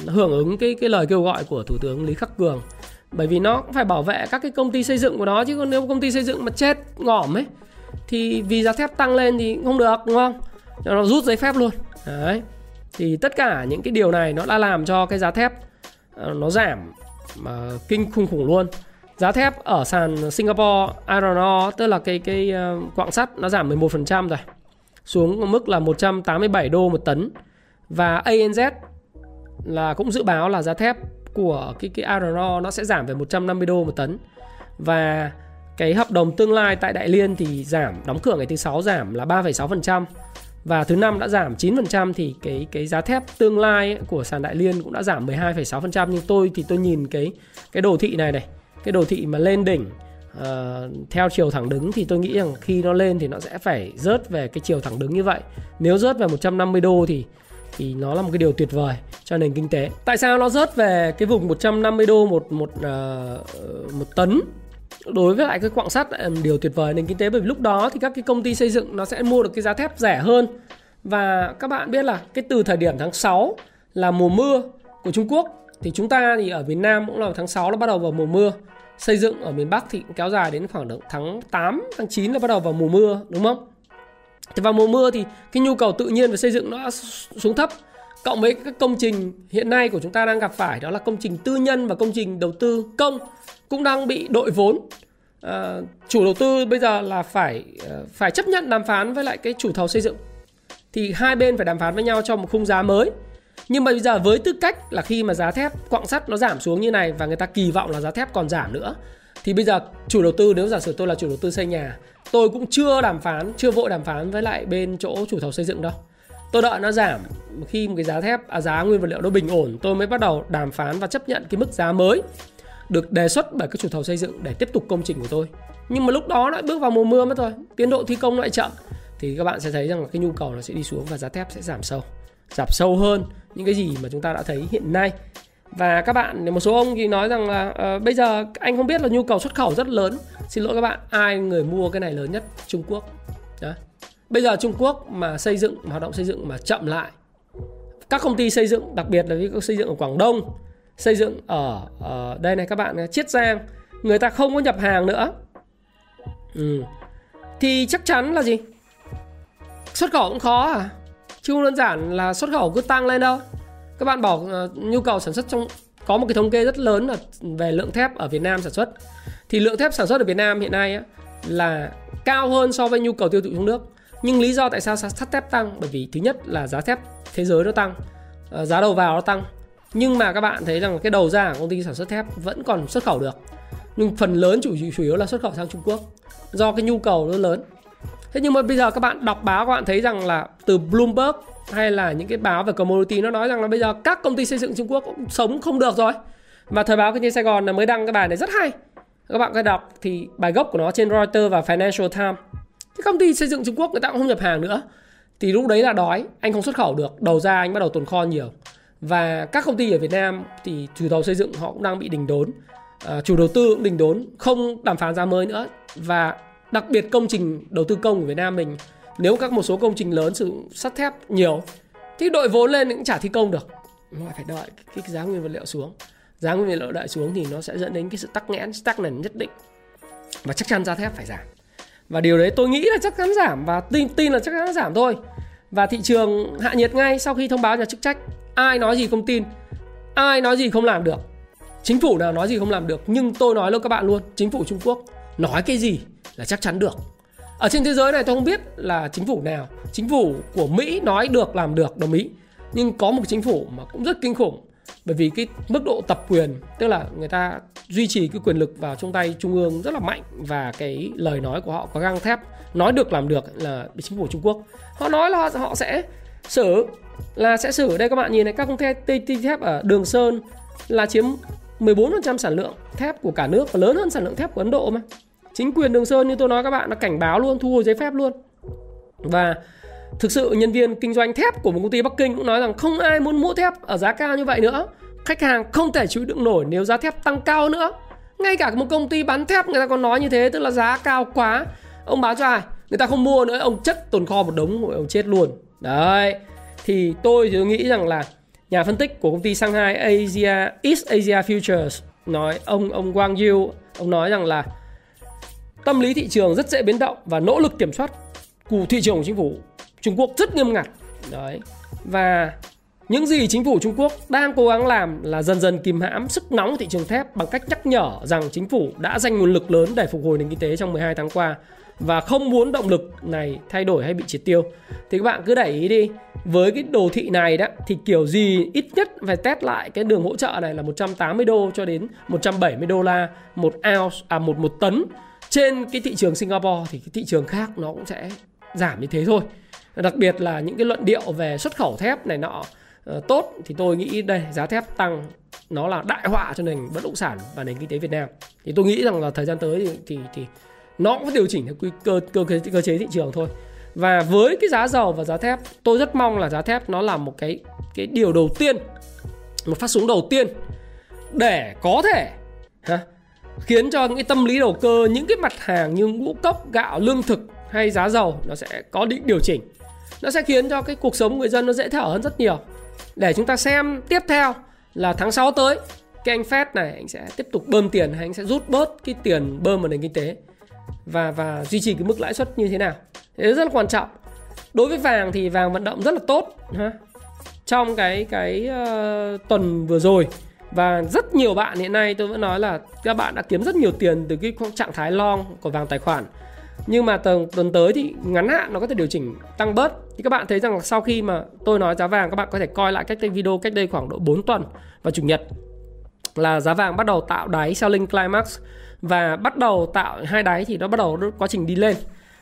hưởng ứng cái cái lời kêu gọi của thủ tướng Lý Khắc Cường. Bởi vì nó cũng phải bảo vệ các cái công ty xây dựng của nó, chứ còn nếu công ty xây dựng mà chết ngỏm ấy, thì vì giá thép tăng lên thì không được, đúng không? Cho nó rút giấy phép luôn. Đấy. Thì tất cả những cái điều này nó đã làm cho cái giá thép ờ, nó giảm mà kinh khủng khủng luôn. Giá thép ở sàn Singapore iron ore tức là cái cái ờ, quặng sắt nó giảm 11% rồi. Xuống mức là 187 đô một tấn. Và ANZ là cũng dự báo là giá thép của cái cái iron ore nó sẽ giảm về 150 đô một tấn. Và cái hợp đồng tương lai tại Đại Liên thì giảm đóng cửa ngày thứ sáu giảm là 3,6% và thứ năm đã giảm 9% thì cái cái giá thép tương lai ấy, của sàn Đại Liên cũng đã giảm 12,6% nhưng tôi thì tôi nhìn cái cái đồ thị này này, cái đồ thị mà lên đỉnh uh, theo chiều thẳng đứng thì tôi nghĩ rằng khi nó lên thì nó sẽ phải rớt về cái chiều thẳng đứng như vậy. Nếu rớt về 150 đô thì thì nó là một cái điều tuyệt vời cho nền kinh tế. Tại sao nó rớt về cái vùng 150 đô một một uh, một tấn đối với lại cái quặng sắt điều tuyệt vời nền kinh tế, bởi vì lúc đó thì các cái công ty xây dựng nó sẽ mua được cái giá thép rẻ hơn. Và các bạn biết là cái từ thời điểm tháng 6 là mùa mưa của Trung Quốc, thì chúng ta thì ở Việt Nam cũng là tháng 6 nó bắt đầu vào mùa mưa. Xây dựng ở miền Bắc thì cũng kéo dài đến khoảng độ tháng 8 tháng 9 là bắt đầu vào mùa mưa, đúng không? Thì vào mùa mưa thì cái nhu cầu tự nhiên về xây dựng nó xuống thấp. Cộng với các công trình hiện nay của chúng ta đang gặp phải đó là công trình tư nhân và công trình đầu tư công cũng đang bị đội vốn. À, chủ đầu tư bây giờ là phải ờ, phải chấp nhận đàm phán với lại cái chủ thầu xây dựng. Thì hai bên phải đàm phán với nhau cho một khung giá mới. Nhưng mà bây giờ với tư cách là khi mà giá thép quặng sắt nó giảm xuống như này và người ta kỳ vọng là giá thép còn giảm nữa thì bây giờ chủ đầu tư nếu giả sử tôi là chủ đầu tư xây nhà tôi cũng chưa đàm phán chưa vội đàm phán với lại bên chỗ chủ thầu xây dựng đâu. Tôi đợi nó giảm khi một cái giá thép à, giá nguyên vật liệu nó bình ổn tôi mới bắt đầu đàm phán và chấp nhận cái mức giá mới được đề xuất bởi các chủ thầu xây dựng để tiếp tục công trình của tôi. Nhưng mà lúc đó lại bước vào mùa mưa mất rồi tiến độ thi công lại chậm. Thì các bạn sẽ thấy rằng là cái nhu cầu nó sẽ đi xuống và giá thép sẽ giảm sâu. Giảm sâu hơn những cái gì mà chúng ta đã thấy hiện nay. Và các bạn một số ông thì nói rằng là uh, bây giờ anh không biết là nhu cầu xuất khẩu rất lớn. Xin lỗi các bạn ai người mua cái này lớn nhất? Trung Quốc. Đó. Bây giờ Trung Quốc mà xây dựng hoạt động xây dựng mà chậm lại. Các công ty xây dựng đặc biệt là các xây dựng ở Quảng Đông xây dựng ở, ở đây này các bạn Chiết Giang người ta không có nhập hàng nữa. Ừ. thì chắc chắn là gì? Xuất khẩu cũng khó à? Chứ không đơn giản là xuất khẩu cứ tăng lên đâu. Các bạn bảo uh, nhu cầu sản xuất trong có một cái thống kê rất lớn là về lượng thép ở Việt Nam sản xuất. Thì lượng thép sản xuất ở Việt Nam hiện nay á, là cao hơn so với nhu cầu tiêu thụ trong nước. Nhưng lý do tại sao sắt thép tăng? Bởi vì thứ nhất là giá thép thế giới nó tăng uh, giá đầu vào nó tăng nhưng mà các bạn thấy rằng cái đầu ra của công ty sản xuất thép vẫn còn xuất khẩu được. Nhưng phần lớn chủ chủ yếu là xuất khẩu sang Trung Quốc, do cái nhu cầu nó lớn. Thế nhưng mà bây giờ các bạn đọc báo, các bạn thấy rằng là từ Bloomberg hay là những cái báo về commodity nó nói rằng là bây giờ các công ty xây dựng Trung Quốc cũng sống không được rồi. Và thời báo kinh tế Sài Gòn là mới đăng cái bài này rất hay. Các bạn có thể đọc thì bài gốc của nó trên Reuters và Financial Times. Cái công ty xây dựng Trung Quốc người ta cũng không nhập hàng nữa. Thì lúc đấy là đói, anh không xuất khẩu được, đầu ra anh bắt đầu tồn kho nhiều và các công ty ở Việt Nam thì chủ đầu xây dựng họ cũng đang bị đình đốn. À, chủ đầu tư cũng đình đốn không đàm phán giá mới nữa. Và đặc biệt công trình đầu tư công của Việt Nam mình nếu các một số công trình lớn sử dụng sắt thép nhiều thì đội vốn lên cũng chả thi công được. Nó phải đợi cái, cái giá nguyên vật liệu xuống. Giá nguyên vật liệu đợi xuống thì nó sẽ dẫn đến cái sự tắc nghẽn stagnant nhất định. Và chắc chắn giá thép phải giảm. Và điều đấy tôi nghĩ là chắc chắn giảm. Và tin tin là chắc chắn giảm thôi. Và thị trường hạ nhiệt ngay sau khi thông báo nhà chức trách ai nói gì không tin, ai nói gì không làm được. Chính phủ nào nói gì không làm được, nhưng tôi nói luôn các bạn luôn, chính phủ trung quốc nói cái gì là chắc chắn được. Ở trên thế giới này tôi không biết là chính phủ nào, chính phủ của mỹ nói được làm được đồng ý. Nhưng có một chính phủ mà cũng rất kinh khủng, bởi vì cái mức độ tập quyền, tức là người ta duy trì cái quyền lực vào trong tay trung ương rất là mạnh và cái lời nói của họ có găng thép, nói được làm được là chính phủ Trung Quốc. Họ nói là họ sẽ xử là sẽ xử đây các bạn. Nhìn này, các công ty thép ở Đường Sơn là chiếm 14% sản lượng thép của cả nước và lớn hơn sản lượng thép của Ấn Độ mà. Chính quyền Đường Sơn, như tôi nói các bạn, nó cảnh báo luôn, thu hồi giấy phép luôn. Và thực sự nhân viên kinh doanh thép của một công ty Bắc Kinh cũng nói rằng không ai muốn mua thép ở giá cao như vậy nữa. Khách hàng không thể chịu đựng nổi nếu giá thép tăng cao nữa. Ngay cả một công ty bán thép người ta còn nói như thế, tức là giá cao quá. Ông báo cho ai? Người ta không mua nữa, ông chất tồn kho một đống ông chết luôn. Đấy thì tôi thì nghĩ rằng là nhà phân tích của công ty Shanghai Asia, East Asia Futures nói, ông ông Wang Yu ông nói rằng là tâm lý thị trường rất dễ biến động và nỗ lực kiểm soát của thị trường của chính phủ Trung Quốc rất nghiêm ngặt. Đấy. Và những gì chính phủ Trung Quốc đang cố gắng làm là dần dần kìm hãm sức nóng của thị trường thép bằng cách nhắc nhở rằng chính phủ đã dành nguồn lực lớn để phục hồi nền kinh tế trong 12 tháng qua và không muốn động lực này thay đổi hay bị triệt tiêu. Thì các bạn cứ để ý đi, với cái đồ thị này đó thì kiểu gì ít nhất phải test lại cái đường hỗ trợ này là 180 đô cho đến 170 đô la một ounce à một một tấn trên cái thị trường Singapore thì cái thị trường khác nó cũng sẽ giảm như thế thôi. Đặc biệt là những cái luận điệu về xuất khẩu thép này nọ uh, tốt thì tôi nghĩ đây giá thép tăng nó là đại họa cho nền bất động sản và nền kinh tế Việt Nam. Thì tôi nghĩ rằng là thời gian tới thì thì, thì nó cũng điều chỉnh theo quy cơ, cơ cơ cơ chế thị trường thôi. Và với cái giá dầu và giá thép, tôi rất mong là giá thép nó là một cái cái điều đầu tiên, một phát súng đầu tiên để có thể ha, khiến cho những cái tâm lý đầu cơ những cái mặt hàng như ngũ cốc, gạo, lương thực hay giá dầu nó sẽ có định điều chỉnh. Nó sẽ khiến cho cái cuộc sống người dân nó dễ thở hơn rất nhiều. Để chúng ta xem tiếp theo là tháng 6 tới cái anh Fed này anh sẽ tiếp tục bơm tiền hay anh sẽ rút bớt cái tiền bơm vào nền kinh tế và và duy trì cái mức lãi suất như thế nào. Thế rất là quan trọng. Đối với vàng thì vàng vận động rất là tốt ha. Trong cái cái uh, tuần vừa rồi và rất nhiều bạn hiện nay tôi vẫn nói là các bạn đã kiếm rất nhiều tiền từ cái trạng thái long của vàng tài khoản. Nhưng mà tuần tuần tới thì ngắn hạn nó có thể điều chỉnh tăng bớt. Thì các bạn thấy rằng sau khi mà tôi nói giá vàng các bạn có thể coi lại cách đây video cách đây khoảng độ 4 tuần vào chủ nhật là giá vàng bắt đầu tạo đáy selling climax và bắt đầu tạo hai đáy thì nó bắt đầu quá trình đi lên.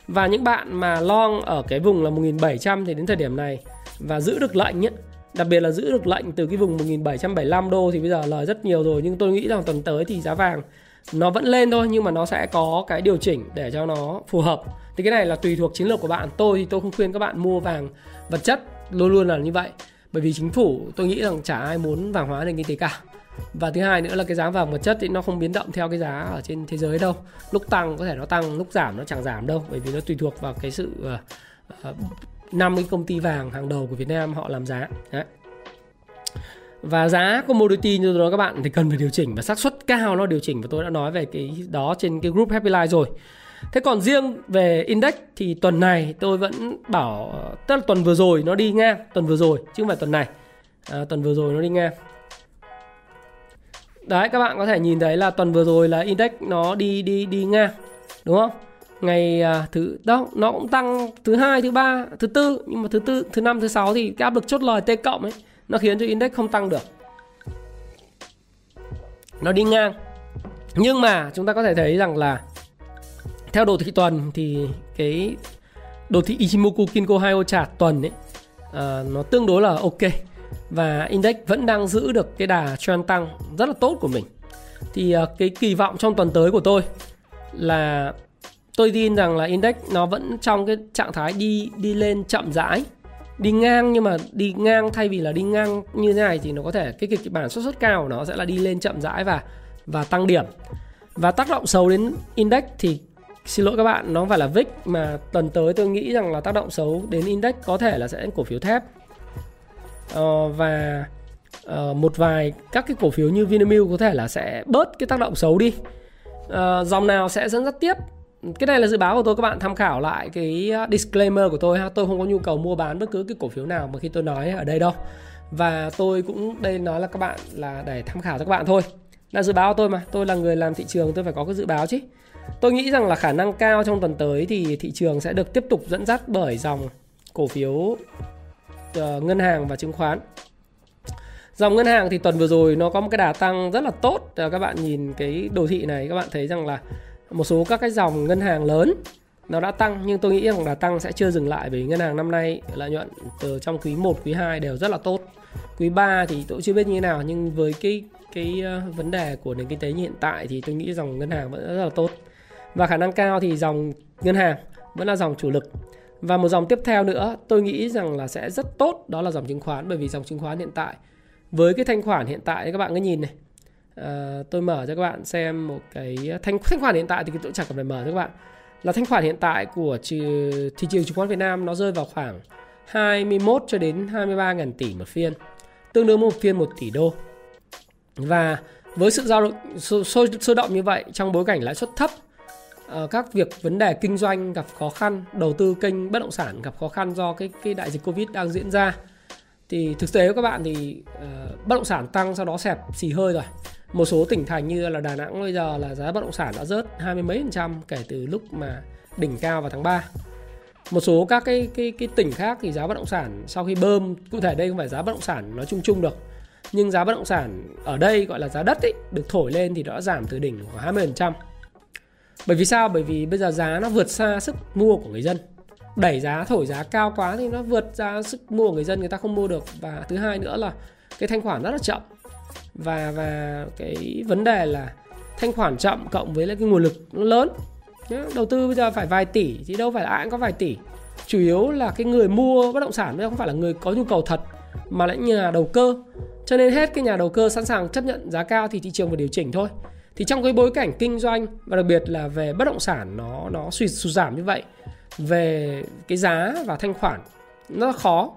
Và những bạn mà long ở cái vùng là 1700 thì đến thời điểm này và giữ được lệnh nhé đặc biệt là giữ được lệnh từ cái vùng 1775 đô thì bây giờ lời rất nhiều rồi, nhưng tôi nghĩ rằng tuần tới thì giá vàng nó vẫn lên thôi, nhưng mà nó sẽ có cái điều chỉnh để cho nó phù hợp. Thì cái này là tùy thuộc chiến lược của bạn. Tôi thì tôi không khuyên các bạn mua vàng vật chất, luôn luôn là như vậy. Bởi vì chính phủ tôi nghĩ rằng chả ai muốn vàng hóa nền kinh tế cả và thứ hai nữa là cái giá vàng vật chất thì nó không biến động theo cái giá ở trên thế giới đâu. Lúc tăng có thể nó tăng lúc giảm nó chẳng giảm đâu bởi vì nó tùy thuộc vào cái sự uh, năm cái công ty vàng hàng đầu của Việt Nam họ làm giá. Đấy. Và giá commodity như tôi nói các bạn thì cần phải điều chỉnh và xác suất cao nó điều chỉnh. Và tôi đã nói về cái đó trên cái group Happy Life rồi. Thế còn riêng về index thì tuần này tôi vẫn bảo ờ, tức là tuần vừa rồi nó đi ngang tuần vừa rồi chứ không phải tuần này. À, tuần vừa rồi nó đi ngang đấy các bạn có thể nhìn thấy là tuần vừa rồi là index nó đi đi đi ngang đúng không? Ngày à, thứ đó nó cũng tăng thứ hai thứ ba thứ tư nhưng mà thứ tư thứ năm thứ sáu thì cái áp lực chốt lời t cộng ấy nó khiến cho index không tăng được. Nó đi ngang. Nhưng mà chúng ta có thể thấy rằng là theo đồ thị tuần thì cái đồ thị Ichimoku Kinko Hyo chart tuần ấy uh, nó tương đối là ok và index vẫn đang giữ được cái đà trend tăng rất là tốt của mình. Thì ờ, cái kỳ vọng trong tuần tới của tôi là tôi tin rằng là index nó vẫn trong cái trạng thái đi đi lên chậm rãi, đi ngang nhưng mà đi ngang thay vì là đi ngang như thế này thì nó có thể, cái kịch bản xuất xuất cao của nó sẽ là đi lên chậm rãi và và tăng điểm. Và tác động xấu đến index thì, xin lỗi các bạn, nó phải là VIX mà tuần tới tôi nghĩ rằng là tác động xấu đến index có thể là sẽ cổ phiếu thép. Ờ, và uh, một vài các cái cổ phiếu như Vinamilk có thể là sẽ bớt cái tác động xấu đi. Uh, dòng nào sẽ dẫn dắt tiếp? Cái này là dự báo của tôi các bạn tham khảo lại cái disclaimer của tôi ha. Tôi không có nhu cầu mua bán bất cứ cái cổ phiếu nào mà khi tôi nói ở đây đâu. Và tôi cũng đây nói là các bạn là để tham khảo cho các bạn thôi. Là dự báo của tôi mà. Tôi là người làm thị trường tôi phải có cái dự báo chứ. Tôi nghĩ rằng là khả năng cao trong tuần tới thì thị trường sẽ được tiếp tục dẫn dắt bởi dòng cổ phiếu uh, ngân hàng và chứng khoán dòng ngân hàng thì tuần vừa rồi nó có một cái đà tăng rất là tốt ờ, các bạn nhìn cái đồ thị này các bạn thấy rằng là một số các cái dòng ngân hàng lớn nó đã tăng nhưng tôi nghĩ rằng đà tăng sẽ chưa dừng lại vì ngân hàng năm nay lợi nhuận từ trong quý 1, quý 2 đều rất là tốt. Quý 3 thì tôi chưa biết như thế nào nhưng với cái cái ờ, vấn đề của nền kinh tế như hiện tại thì tôi nghĩ dòng ngân hàng vẫn rất là tốt. Và khả năng cao thì dòng ngân hàng vẫn là dòng chủ lực. Và một dòng tiếp theo nữa tôi nghĩ rằng là sẽ rất tốt đó là dòng chứng khoán bởi vì dòng chứng khoán hiện tại với cái thanh khoản hiện tại các bạn cứ nhìn này. À, tôi mở cho các bạn xem một cái thanh thanh khoản hiện tại thì tôi chẳng cần phải mở cho các bạn. Là thanh khoản hiện tại của thị trường chứng khoán Việt Nam nó rơi vào khoảng 21 cho đến 23 ngàn tỷ một phiên tương đương một phiên 1 tỷ đô. Và với sự giao động sôi, sôi động như vậy trong bối cảnh lãi suất thấp Ờ, các việc vấn đề kinh doanh gặp khó khăn đầu tư kênh bất động sản gặp khó khăn do cái cái đại dịch covid đang diễn ra. Thì thực tế các bạn thì uh, bất động sản tăng sau đó xẹp xì hơi rồi. Một số tỉnh thành như là Đà Nẵng bây giờ là giá bất động sản đã rớt hai mươi mấy phần trăm kể từ lúc mà đỉnh cao vào tháng 3 một số các cái cái cái tỉnh khác thì giá bất động sản sau khi bơm cụ thể đây không phải giá bất động sản nói chung chung được nhưng giá bất động sản ở đây gọi là giá đất ấy được thổi lên thì đã giảm từ đỉnh khoảng 20%. Bởi vì sao? Bởi vì bây giờ giá nó vượt xa sức mua của người dân. Đẩy giá, thổi giá cao quá thì nó vượt ra sức mua của người dân, người ta không mua được. Và thứ hai nữa là cái thanh khoản rất là chậm. Và và cái vấn đề là thanh khoản chậm cộng với lại cái nguồn lực nó lớn. Đầu tư bây giờ phải vài tỷ thì đâu phải là ai cũng có vài tỷ. Chủ yếu là cái người mua bất động sản bây giờ không phải là người có nhu cầu thật, mà là nhà đầu cơ. Cho nên hết cái nhà đầu cơ sẵn sàng chấp nhận giá cao thì thị trường phải điều chỉnh thôi thì trong cái bối cảnh kinh doanh và đặc biệt là về bất động sản nó nó suy sụt giảm như vậy về cái giá và thanh khoản nó khó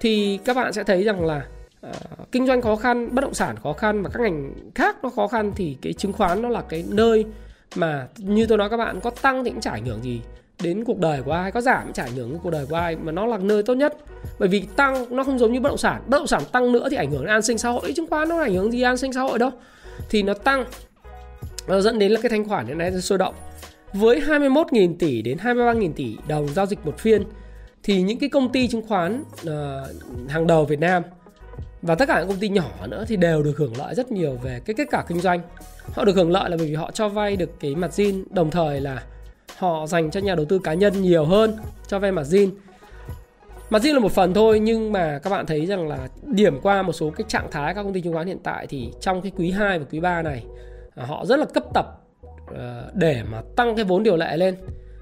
thì các bạn sẽ thấy rằng là uh, kinh doanh khó khăn bất động sản khó khăn và các ngành khác nó khó khăn thì cái chứng khoán nó là cái nơi mà như tôi nói các bạn có tăng thì cũng chả ảnh hưởng gì đến cuộc đời của ai có giảm cũng chả ảnh hưởng đến cuộc đời của ai mà nó là nơi tốt nhất. Bởi vì tăng nó không giống như bất động sản bất động sản tăng nữa thì ảnh hưởng đến an sinh xã hội chứng khoán nó ảnh hưởng gì an sinh xã hội đâu. Thì nó tăng nó dẫn đến là cái thanh khoản hiện nay sôi động. Với 21.000 tỷ đến 23.000 tỷ đồng giao dịch một phiên thì những cái công ty chứng khoán uh, hàng đầu Việt Nam và tất cả những công ty nhỏ nữa thì đều được hưởng lợi rất nhiều về cái kết quả kinh doanh. Họ được hưởng lợi là bởi vì họ cho vay được cái mặt zin đồng thời là họ dành cho nhà đầu tư cá nhân nhiều hơn cho vay mặt zin. Mặt zin là một phần thôi nhưng mà các bạn thấy rằng là điểm qua một số cái trạng thái các công ty chứng khoán hiện tại thì trong cái quý 2 và quý 3 này họ rất là cấp tập ờ, để mà tăng cái vốn điều lệ lên.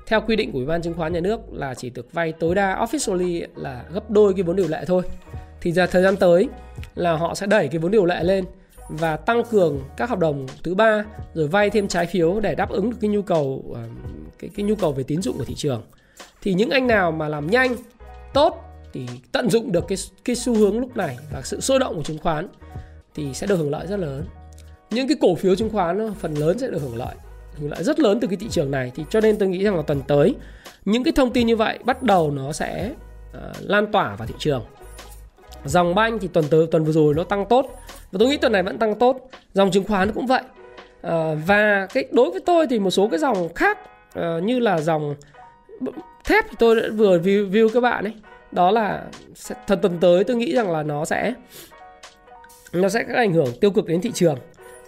Theo quy định của ủy ban chứng khoán nhà nước là chỉ được vay tối đa officially là gấp đôi cái vốn điều lệ thôi. Thì ra thời gian tới là họ sẽ đẩy cái vốn điều lệ lên và tăng cường các hợp đồng thứ ba, rồi vay thêm trái phiếu để đáp ứng được cái nhu cầu ờ, cái cái nhu cầu về tín dụng của thị trường. Thì những anh nào mà làm nhanh, tốt thì tận dụng được cái cái xu hướng lúc này và sự sôi động của chứng khoán thì sẽ được hưởng lợi rất lớn những cái cổ phiếu chứng khoán phần lớn sẽ được hưởng lợi hưởng lợi rất lớn từ cái thị trường này. Thì cho nên tôi nghĩ rằng là tuần tới những cái thông tin như vậy bắt đầu nó sẽ uh, lan tỏa vào thị trường. Dòng banh thì tuần tới tuần vừa rồi nó tăng tốt. Và tôi nghĩ tuần này vẫn tăng tốt. Dòng chứng khoán cũng vậy. À, và cái đối với tôi thì một số cái dòng khác à, như là dòng thép thì tôi đã vừa view, view các bạn ấy. Đó là thật tuần tới tôi nghĩ rằng là nó sẽ nó sẽ có ảnh hưởng tiêu cực đến thị trường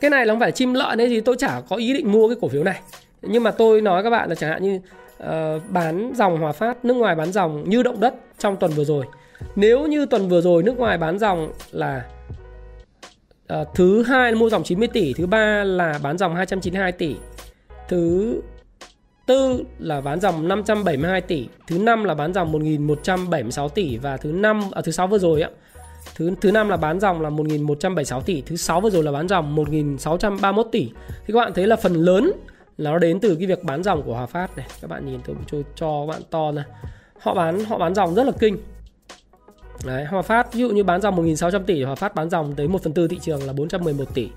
cái này nó không phải chim lợn hay gì tôi chả có ý định mua cái cổ phiếu này. Nhưng mà tôi nói các bạn là chẳng hạn như uh, bán dòng hòa phát nước ngoài bán dòng như động đất trong tuần vừa rồi. Nếu như tuần vừa rồi nước ngoài bán dòng là uh, thứ hai mua dòng 90 tỷ thứ ba là bán dòng 292 tỷ thứ tư là bán dòng 572 tỷ thứ năm là bán dòng 1176 tỷ và thứ năm à, thứ sáu vừa rồi ạ thứ thứ năm là bán dòng là 1176 tỷ thứ sáu vừa rồi là bán dòng 1631 tỷ. Thì các bạn thấy là phần lớn là nó đến từ cái việc bán dòng của Hòa Phát này. Các bạn nhìn tôi cho, cho các bạn to ra. Họ bán họ bán dòng rất là kinh. Đấy, Hòa Phát ví dụ như bán dòng 1.600 tỷ Hòa Phát bán dòng tới 1 phần 4 thị trường là 411 tỷ.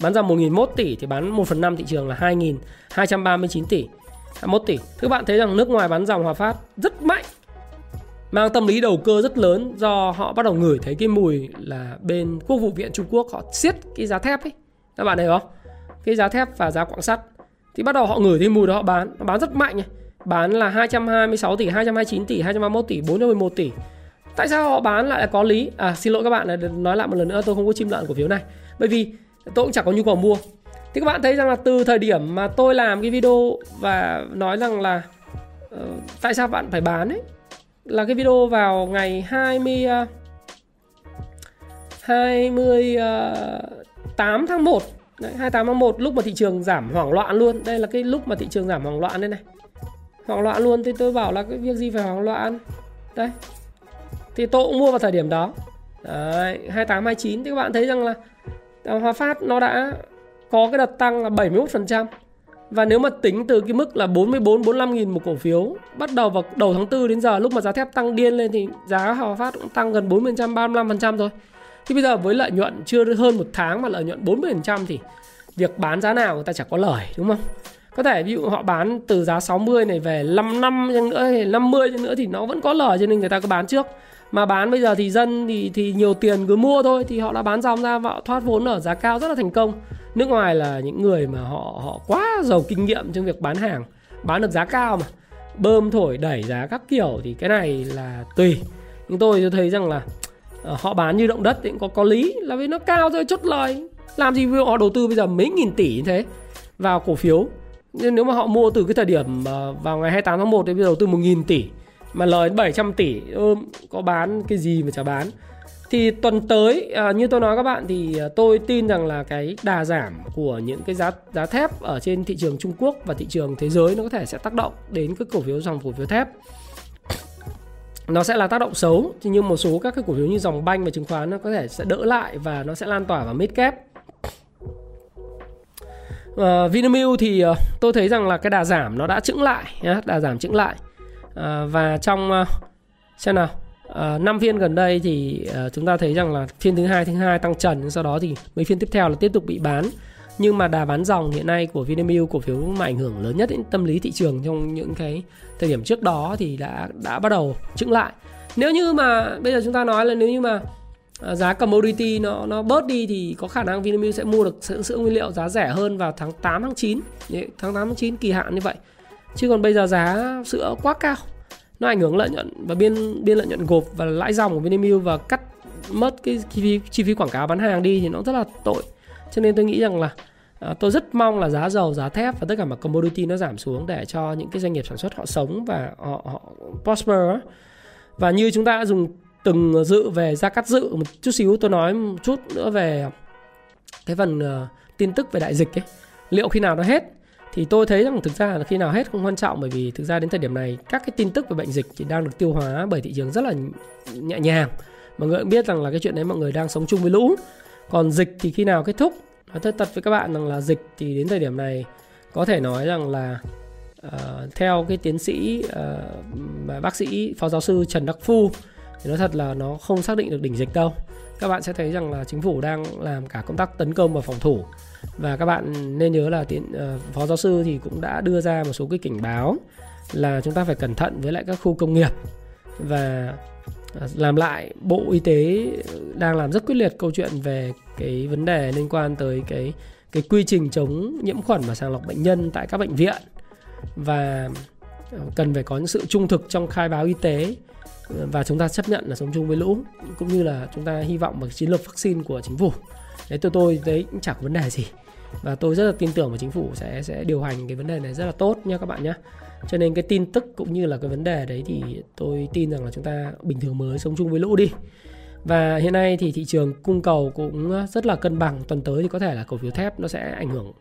Bán dòng 1.001 tỷ thì bán 1 phần 5 thị trường là 2.239 tỷ. 1 tỷ. Các bạn thấy rằng nước ngoài bán dòng Hòa Phát rất mạnh mang tâm lý đầu cơ rất lớn do họ bắt đầu ngửi thấy cái mùi là bên quốc vụ viện Trung Quốc họ siết cái giá thép ấy. Các bạn thấy không? Cái giá thép và giá quặng sắt. Thì bắt đầu họ ngửi thấy mùi đó họ bán. Nó bán rất mạnh này bán là 226 tỷ 229 tỷ 231 tỷ 411 tỷ. Tại sao họ bán lại là có lý? À xin lỗi các bạn là nói lại một lần nữa tôi không có chim lợn cổ phiếu này. Bởi vì tôi cũng chẳng có nhu cầu mua. Thì các bạn thấy rằng là từ thời điểm mà tôi làm cái video và nói rằng là uh, tại sao bạn phải bán ấy là cái video vào ngày 20 28 ờ, ờ, tháng 1 Đấy, 28 tháng 1 lúc mà thị trường giảm hoảng loạn luôn. Đây là cái lúc mà thị trường giảm hoảng loạn đây này. Hoảng loạn luôn thì tôi bảo là cái việc gì phải hoảng loạn? Đây. Thì tôi cũng mua vào thời điểm đó. Đấy, 28, 29 thì các bạn thấy rằng là Hòa Phát nó đã có cái đợt tăng là 71% và nếu mà tính từ cái mức là 44 45 nghìn một cổ phiếu, bắt đầu vào đầu tháng 4 đến giờ, lúc mà giá thép tăng điên lên thì giá Hòa Phát cũng tăng gần 40% 35% thôi. Thì bây giờ với lợi nhuận chưa hơn một tháng mà lợi nhuận 40% thì việc bán giá nào người ta chẳng có lời, đúng không? Có thể ví dụ họ bán từ giá 60 này về 5 năm chăng nữa hay 50 chăng nữa thì nó vẫn có lời cho nên người ta cứ bán trước. Mà bán bây giờ thì dân thì thì nhiều tiền cứ mua thôi thì họ đã bán dòng ra và họ thoát vốn ở giá cao rất là thành công nước ngoài là những người mà họ họ quá giàu kinh nghiệm trong việc bán hàng, bán được giá cao mà. Bơm thổi đẩy giá các kiểu thì cái này là tùy. Nhưng tôi thấy rằng là ờ, họ bán như động đất thì cũng có có lý, là vì nó cao thôi, chốt lời. Làm gì họ đầu tư bây giờ mấy nghìn tỷ như thế vào cổ phiếu? Nên nếu mà họ mua từ cái thời điểm ờ, vào ngày 28 tháng 1 thì bây giờ đầu tư 1 nghìn tỷ, mà lời 700 tỷ có bán cái gì mà chả bán? Thì tuần tới à, như tôi nói các bạn thì à, tôi tin rằng là cái đà giảm của những cái giá giá thép ở trên thị trường Trung Quốc và thị trường thế giới nó có thể sẽ tác động đến cái cổ phiếu dòng cổ phiếu thép. Nó sẽ là tác động xấu nhưng một số các cái cổ phiếu như dòng banh và chứng khoán nó có thể sẽ đỡ lại và nó sẽ lan tỏa vào mid cap. Uh, Vinamilk thì uh, tôi thấy rằng là cái đà giảm nó đã chững lại nhá, đà giảm chững lại. Uh, và trong uh, xem nào. À, năm phiên gần đây thì uh, chúng ta thấy rằng là phiên thứ hai thứ hai tăng trần sau đó thì mấy phiên tiếp theo là tiếp tục bị bán. Nhưng mà đà bán dòng hiện nay của Vinamilk cổ phiếu mà ảnh hưởng lớn nhất đến tâm lý thị trường trong những cái thời điểm trước đó thì đã đã bắt đầu chững lại. Nếu như mà bây giờ chúng ta nói là nếu như mà ờ, giá commodity nó nó bớt đi thì có khả năng Vinamilk sẽ mua được sữa, sữa nguyên liệu giá rẻ hơn vào tháng 8 tháng 9 tháng 8 tháng 9 kỳ hạn như vậy. Chứ còn bây giờ giá sữa quá cao nó ảnh hưởng lợi nhuận và biên biên lợi nhuận gộp và lãi dòng của Vinamilk và cắt mất cái chi phí chi phí quảng cáo bán hàng đi thì nó rất là tội. Cho nên tôi nghĩ rằng là à, tôi rất mong là giá dầu giá thép và tất cả mọi commodity nó giảm xuống để cho những cái doanh nghiệp sản xuất họ sống và họ, họ prosper và như chúng ta đã dùng từng dự về gia cắt dự một chút xíu tôi nói một chút nữa về cái phần uh, tin tức về đại dịch ấy. Liệu khi nào nó hết? Thì tôi thấy rằng thực ra là khi nào hết không quan trọng bởi vì thực ra đến thời điểm này các cái tin tức về bệnh dịch thì đang được tiêu hóa bởi thị trường rất là nhẹ nhàng. Mọi người cũng biết rằng là cái chuyện đấy mọi người đang sống chung với lũ. Còn dịch thì khi nào kết thúc? Nói thật thật với các bạn rằng là dịch thì đến thời điểm này có thể nói rằng là uh, theo cái tiến sĩ uh, bác sĩ phó giáo sư Trần Đắc Phu thì nói thật là nó không xác định được đỉnh dịch đâu các bạn sẽ thấy rằng là chính phủ đang làm cả công tác tấn công và phòng thủ. Và các bạn nên nhớ là tiến uh, phó giáo sư thì cũng đã đưa ra một số cái cảnh báo là chúng ta phải cẩn thận với lại các khu công nghiệp. Và ờ, làm lại bộ y tế đang làm rất quyết liệt câu chuyện về cái vấn đề liên quan tới cái cái quy trình chống nhiễm khuẩn và sàng lọc bệnh nhân tại các bệnh viện. Và ờ, cần phải có những sự trung thực trong khai báo y tế và chúng ta chấp nhận là sống chung với lũ, cũng như là chúng ta hy vọng vào chiến lược vaccine của chính phủ. Đấy, tôi tôi đấy cũng chẳng có vấn đề gì. Và tôi rất là tin tưởng vào chính phủ sẽ sẽ điều hành cái vấn đề này rất là tốt nha các bạn nhé cho nên cái tin tức cũng như là cái vấn đề đấy thì tôi tin rằng là chúng ta bình thường mới sống chung với lũ đi. Và hiện nay thì thị trường cung cầu cũng rất là cân bằng. Tuần tới thì có thể là cổ phiếu thép nó sẽ ảnh hưởng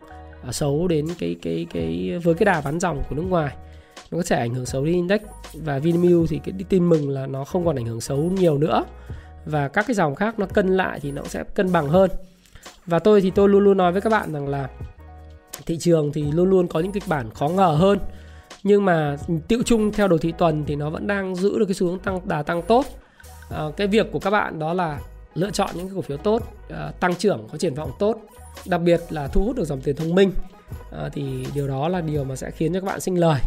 à, xấu đến cái cái cái, với cái đà bán dòng của nước ngoài nó có thể ảnh hưởng xấu đến index. Và Vinamilk thì cái tin mừng là nó không còn ảnh hưởng xấu nhiều nữa. Và các cái dòng khác nó cân lại thì nó sẽ cân bằng hơn. Và tôi thì tôi luôn luôn nói với các bạn rằng là thị trường thì luôn luôn có những kịch bản khó ngờ hơn. Nhưng mà tiệu chung theo đồ thị tuần thì nó vẫn đang giữ được cái xu hướng tăng đà tăng tốt. À, cái việc của các bạn đó là lựa chọn những cái cổ phiếu tốt à, tăng trưởng có triển vọng tốt đặc biệt là thu hút được dòng tiền thông minh. À, thì điều đó là điều mà sẽ khiến cho các bạn sinh lời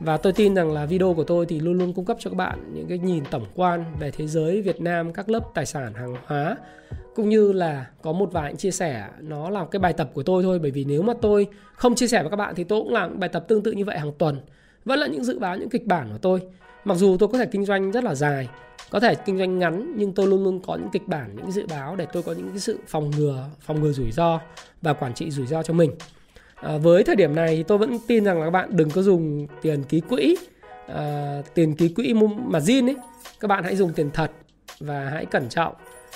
và tôi tin rằng là video của tôi thì luôn luôn cung cấp cho các bạn những cái nhìn tổng quan về thế giới, Việt Nam, các lớp tài sản hàng hóa. Cũng như là có một vài chia sẻ, nó là cái bài tập của tôi thôi. Bởi vì nếu mà tôi không chia sẻ với các bạn thì tôi cũng làm bài tập tương tự như vậy hàng tuần. Vẫn là những dự báo, những kịch bản của tôi. Mặc dù tôi có thể kinh doanh rất là dài, có thể kinh doanh ngắn, nhưng tôi luôn luôn có những kịch bản, những dự báo để tôi có những cái sự phòng ngừa phòng ngừa rủi ro và quản trị rủi ro cho mình à, với thời điểm này thì tôi vẫn tin rằng là các bạn đừng có dùng tiền ký quỹ à, tiền ký quỹ mà zin ấy. Các bạn hãy dùng tiền thật và hãy cẩn trọng.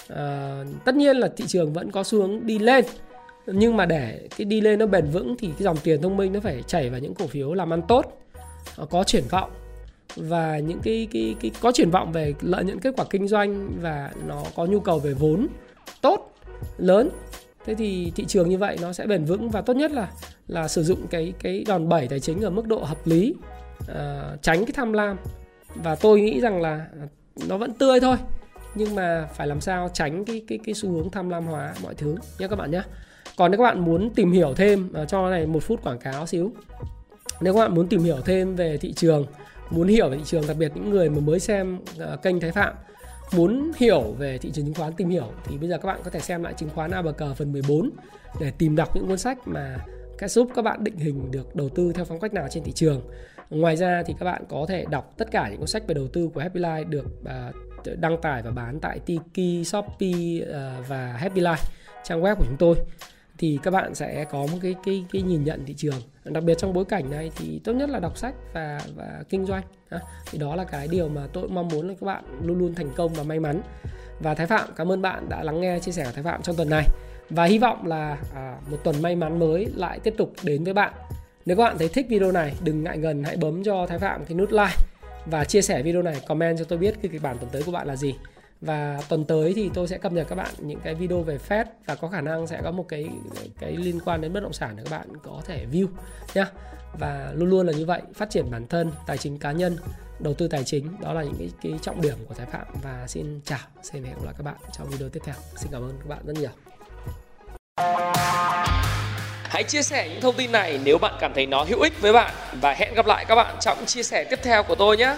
À, tất nhiên là thị trường vẫn có xu hướng đi lên nhưng mà để cái đi lên nó bền vững thì cái dòng tiền thông minh nó phải chảy vào những cổ phiếu làm ăn tốt à, có triển vọng. Và những cái cái cái có triển vọng về lợi nhuận kết quả kinh doanh và nó có nhu cầu về vốn tốt lớn thế thì thị trường như vậy nó sẽ bền vững và tốt nhất là là sử dụng cái cái đòn bẩy tài chính ở mức độ hợp lý à, tránh cái tham lam. Và tôi nghĩ rằng là nó vẫn tươi thôi nhưng mà phải làm sao tránh cái cái cái xu hướng tham lam hóa mọi thứ nhé các bạn nhé. Còn nếu các bạn muốn tìm hiểu thêm uh, cho này một phút quảng cáo xíu. Nếu các bạn muốn tìm hiểu thêm về thị trường muốn hiểu về thị trường đặc biệt những người mà mới xem uh, kênh Thái Phạm muốn hiểu về thị trường chứng khoán tìm hiểu thì bây giờ các bạn có thể xem lại chứng khoán ABC phần 14 để tìm đọc những cuốn sách mà sẽ giúp các bạn định hình được đầu tư theo phong cách nào trên thị trường. Ngoài ra thì các bạn có thể đọc tất cả những cuốn sách về đầu tư của Happy Life được à, đăng tải và bán tại Tiki, Shopee à, và Happy Life trang web của chúng tôi thì các bạn sẽ có một cái cái cái nhìn nhận thị trường. Đặc biệt trong bối cảnh này thì tốt nhất là đọc sách và và kinh doanh. Thì đó là cái điều mà tôi mong muốn là các bạn luôn luôn thành công và may mắn. Và Thái Phạm cảm ơn bạn đã lắng nghe chia sẻ của Thái Phạm trong tuần này. Và hy vọng là à, một tuần may mắn mới lại tiếp tục đến với bạn. Nếu các bạn thấy thích video này đừng ngại ngần hãy bấm cho Thái Phạm cái nút like và chia sẻ video này comment cho tôi biết cái kịch bản tuần tới của bạn là gì và tuần tới thì tôi sẽ cập nhật các bạn những cái video về Fed và có khả năng sẽ có một cái cái liên quan đến bất động sản để các bạn có thể view nhá. Và luôn luôn là như vậy phát triển bản thân tài chính cá nhân đầu tư tài chính đó là những cái, cái trọng điểm của Thái Phạm. Và xin chào xin hẹn gặp lại các bạn trong video tiếp theo. Xin cảm ơn các bạn rất nhiều. Hãy chia sẻ những thông tin này nếu bạn cảm thấy nó hữu ích với bạn. Và hẹn gặp lại các bạn trong chia sẻ tiếp theo của tôi nhé.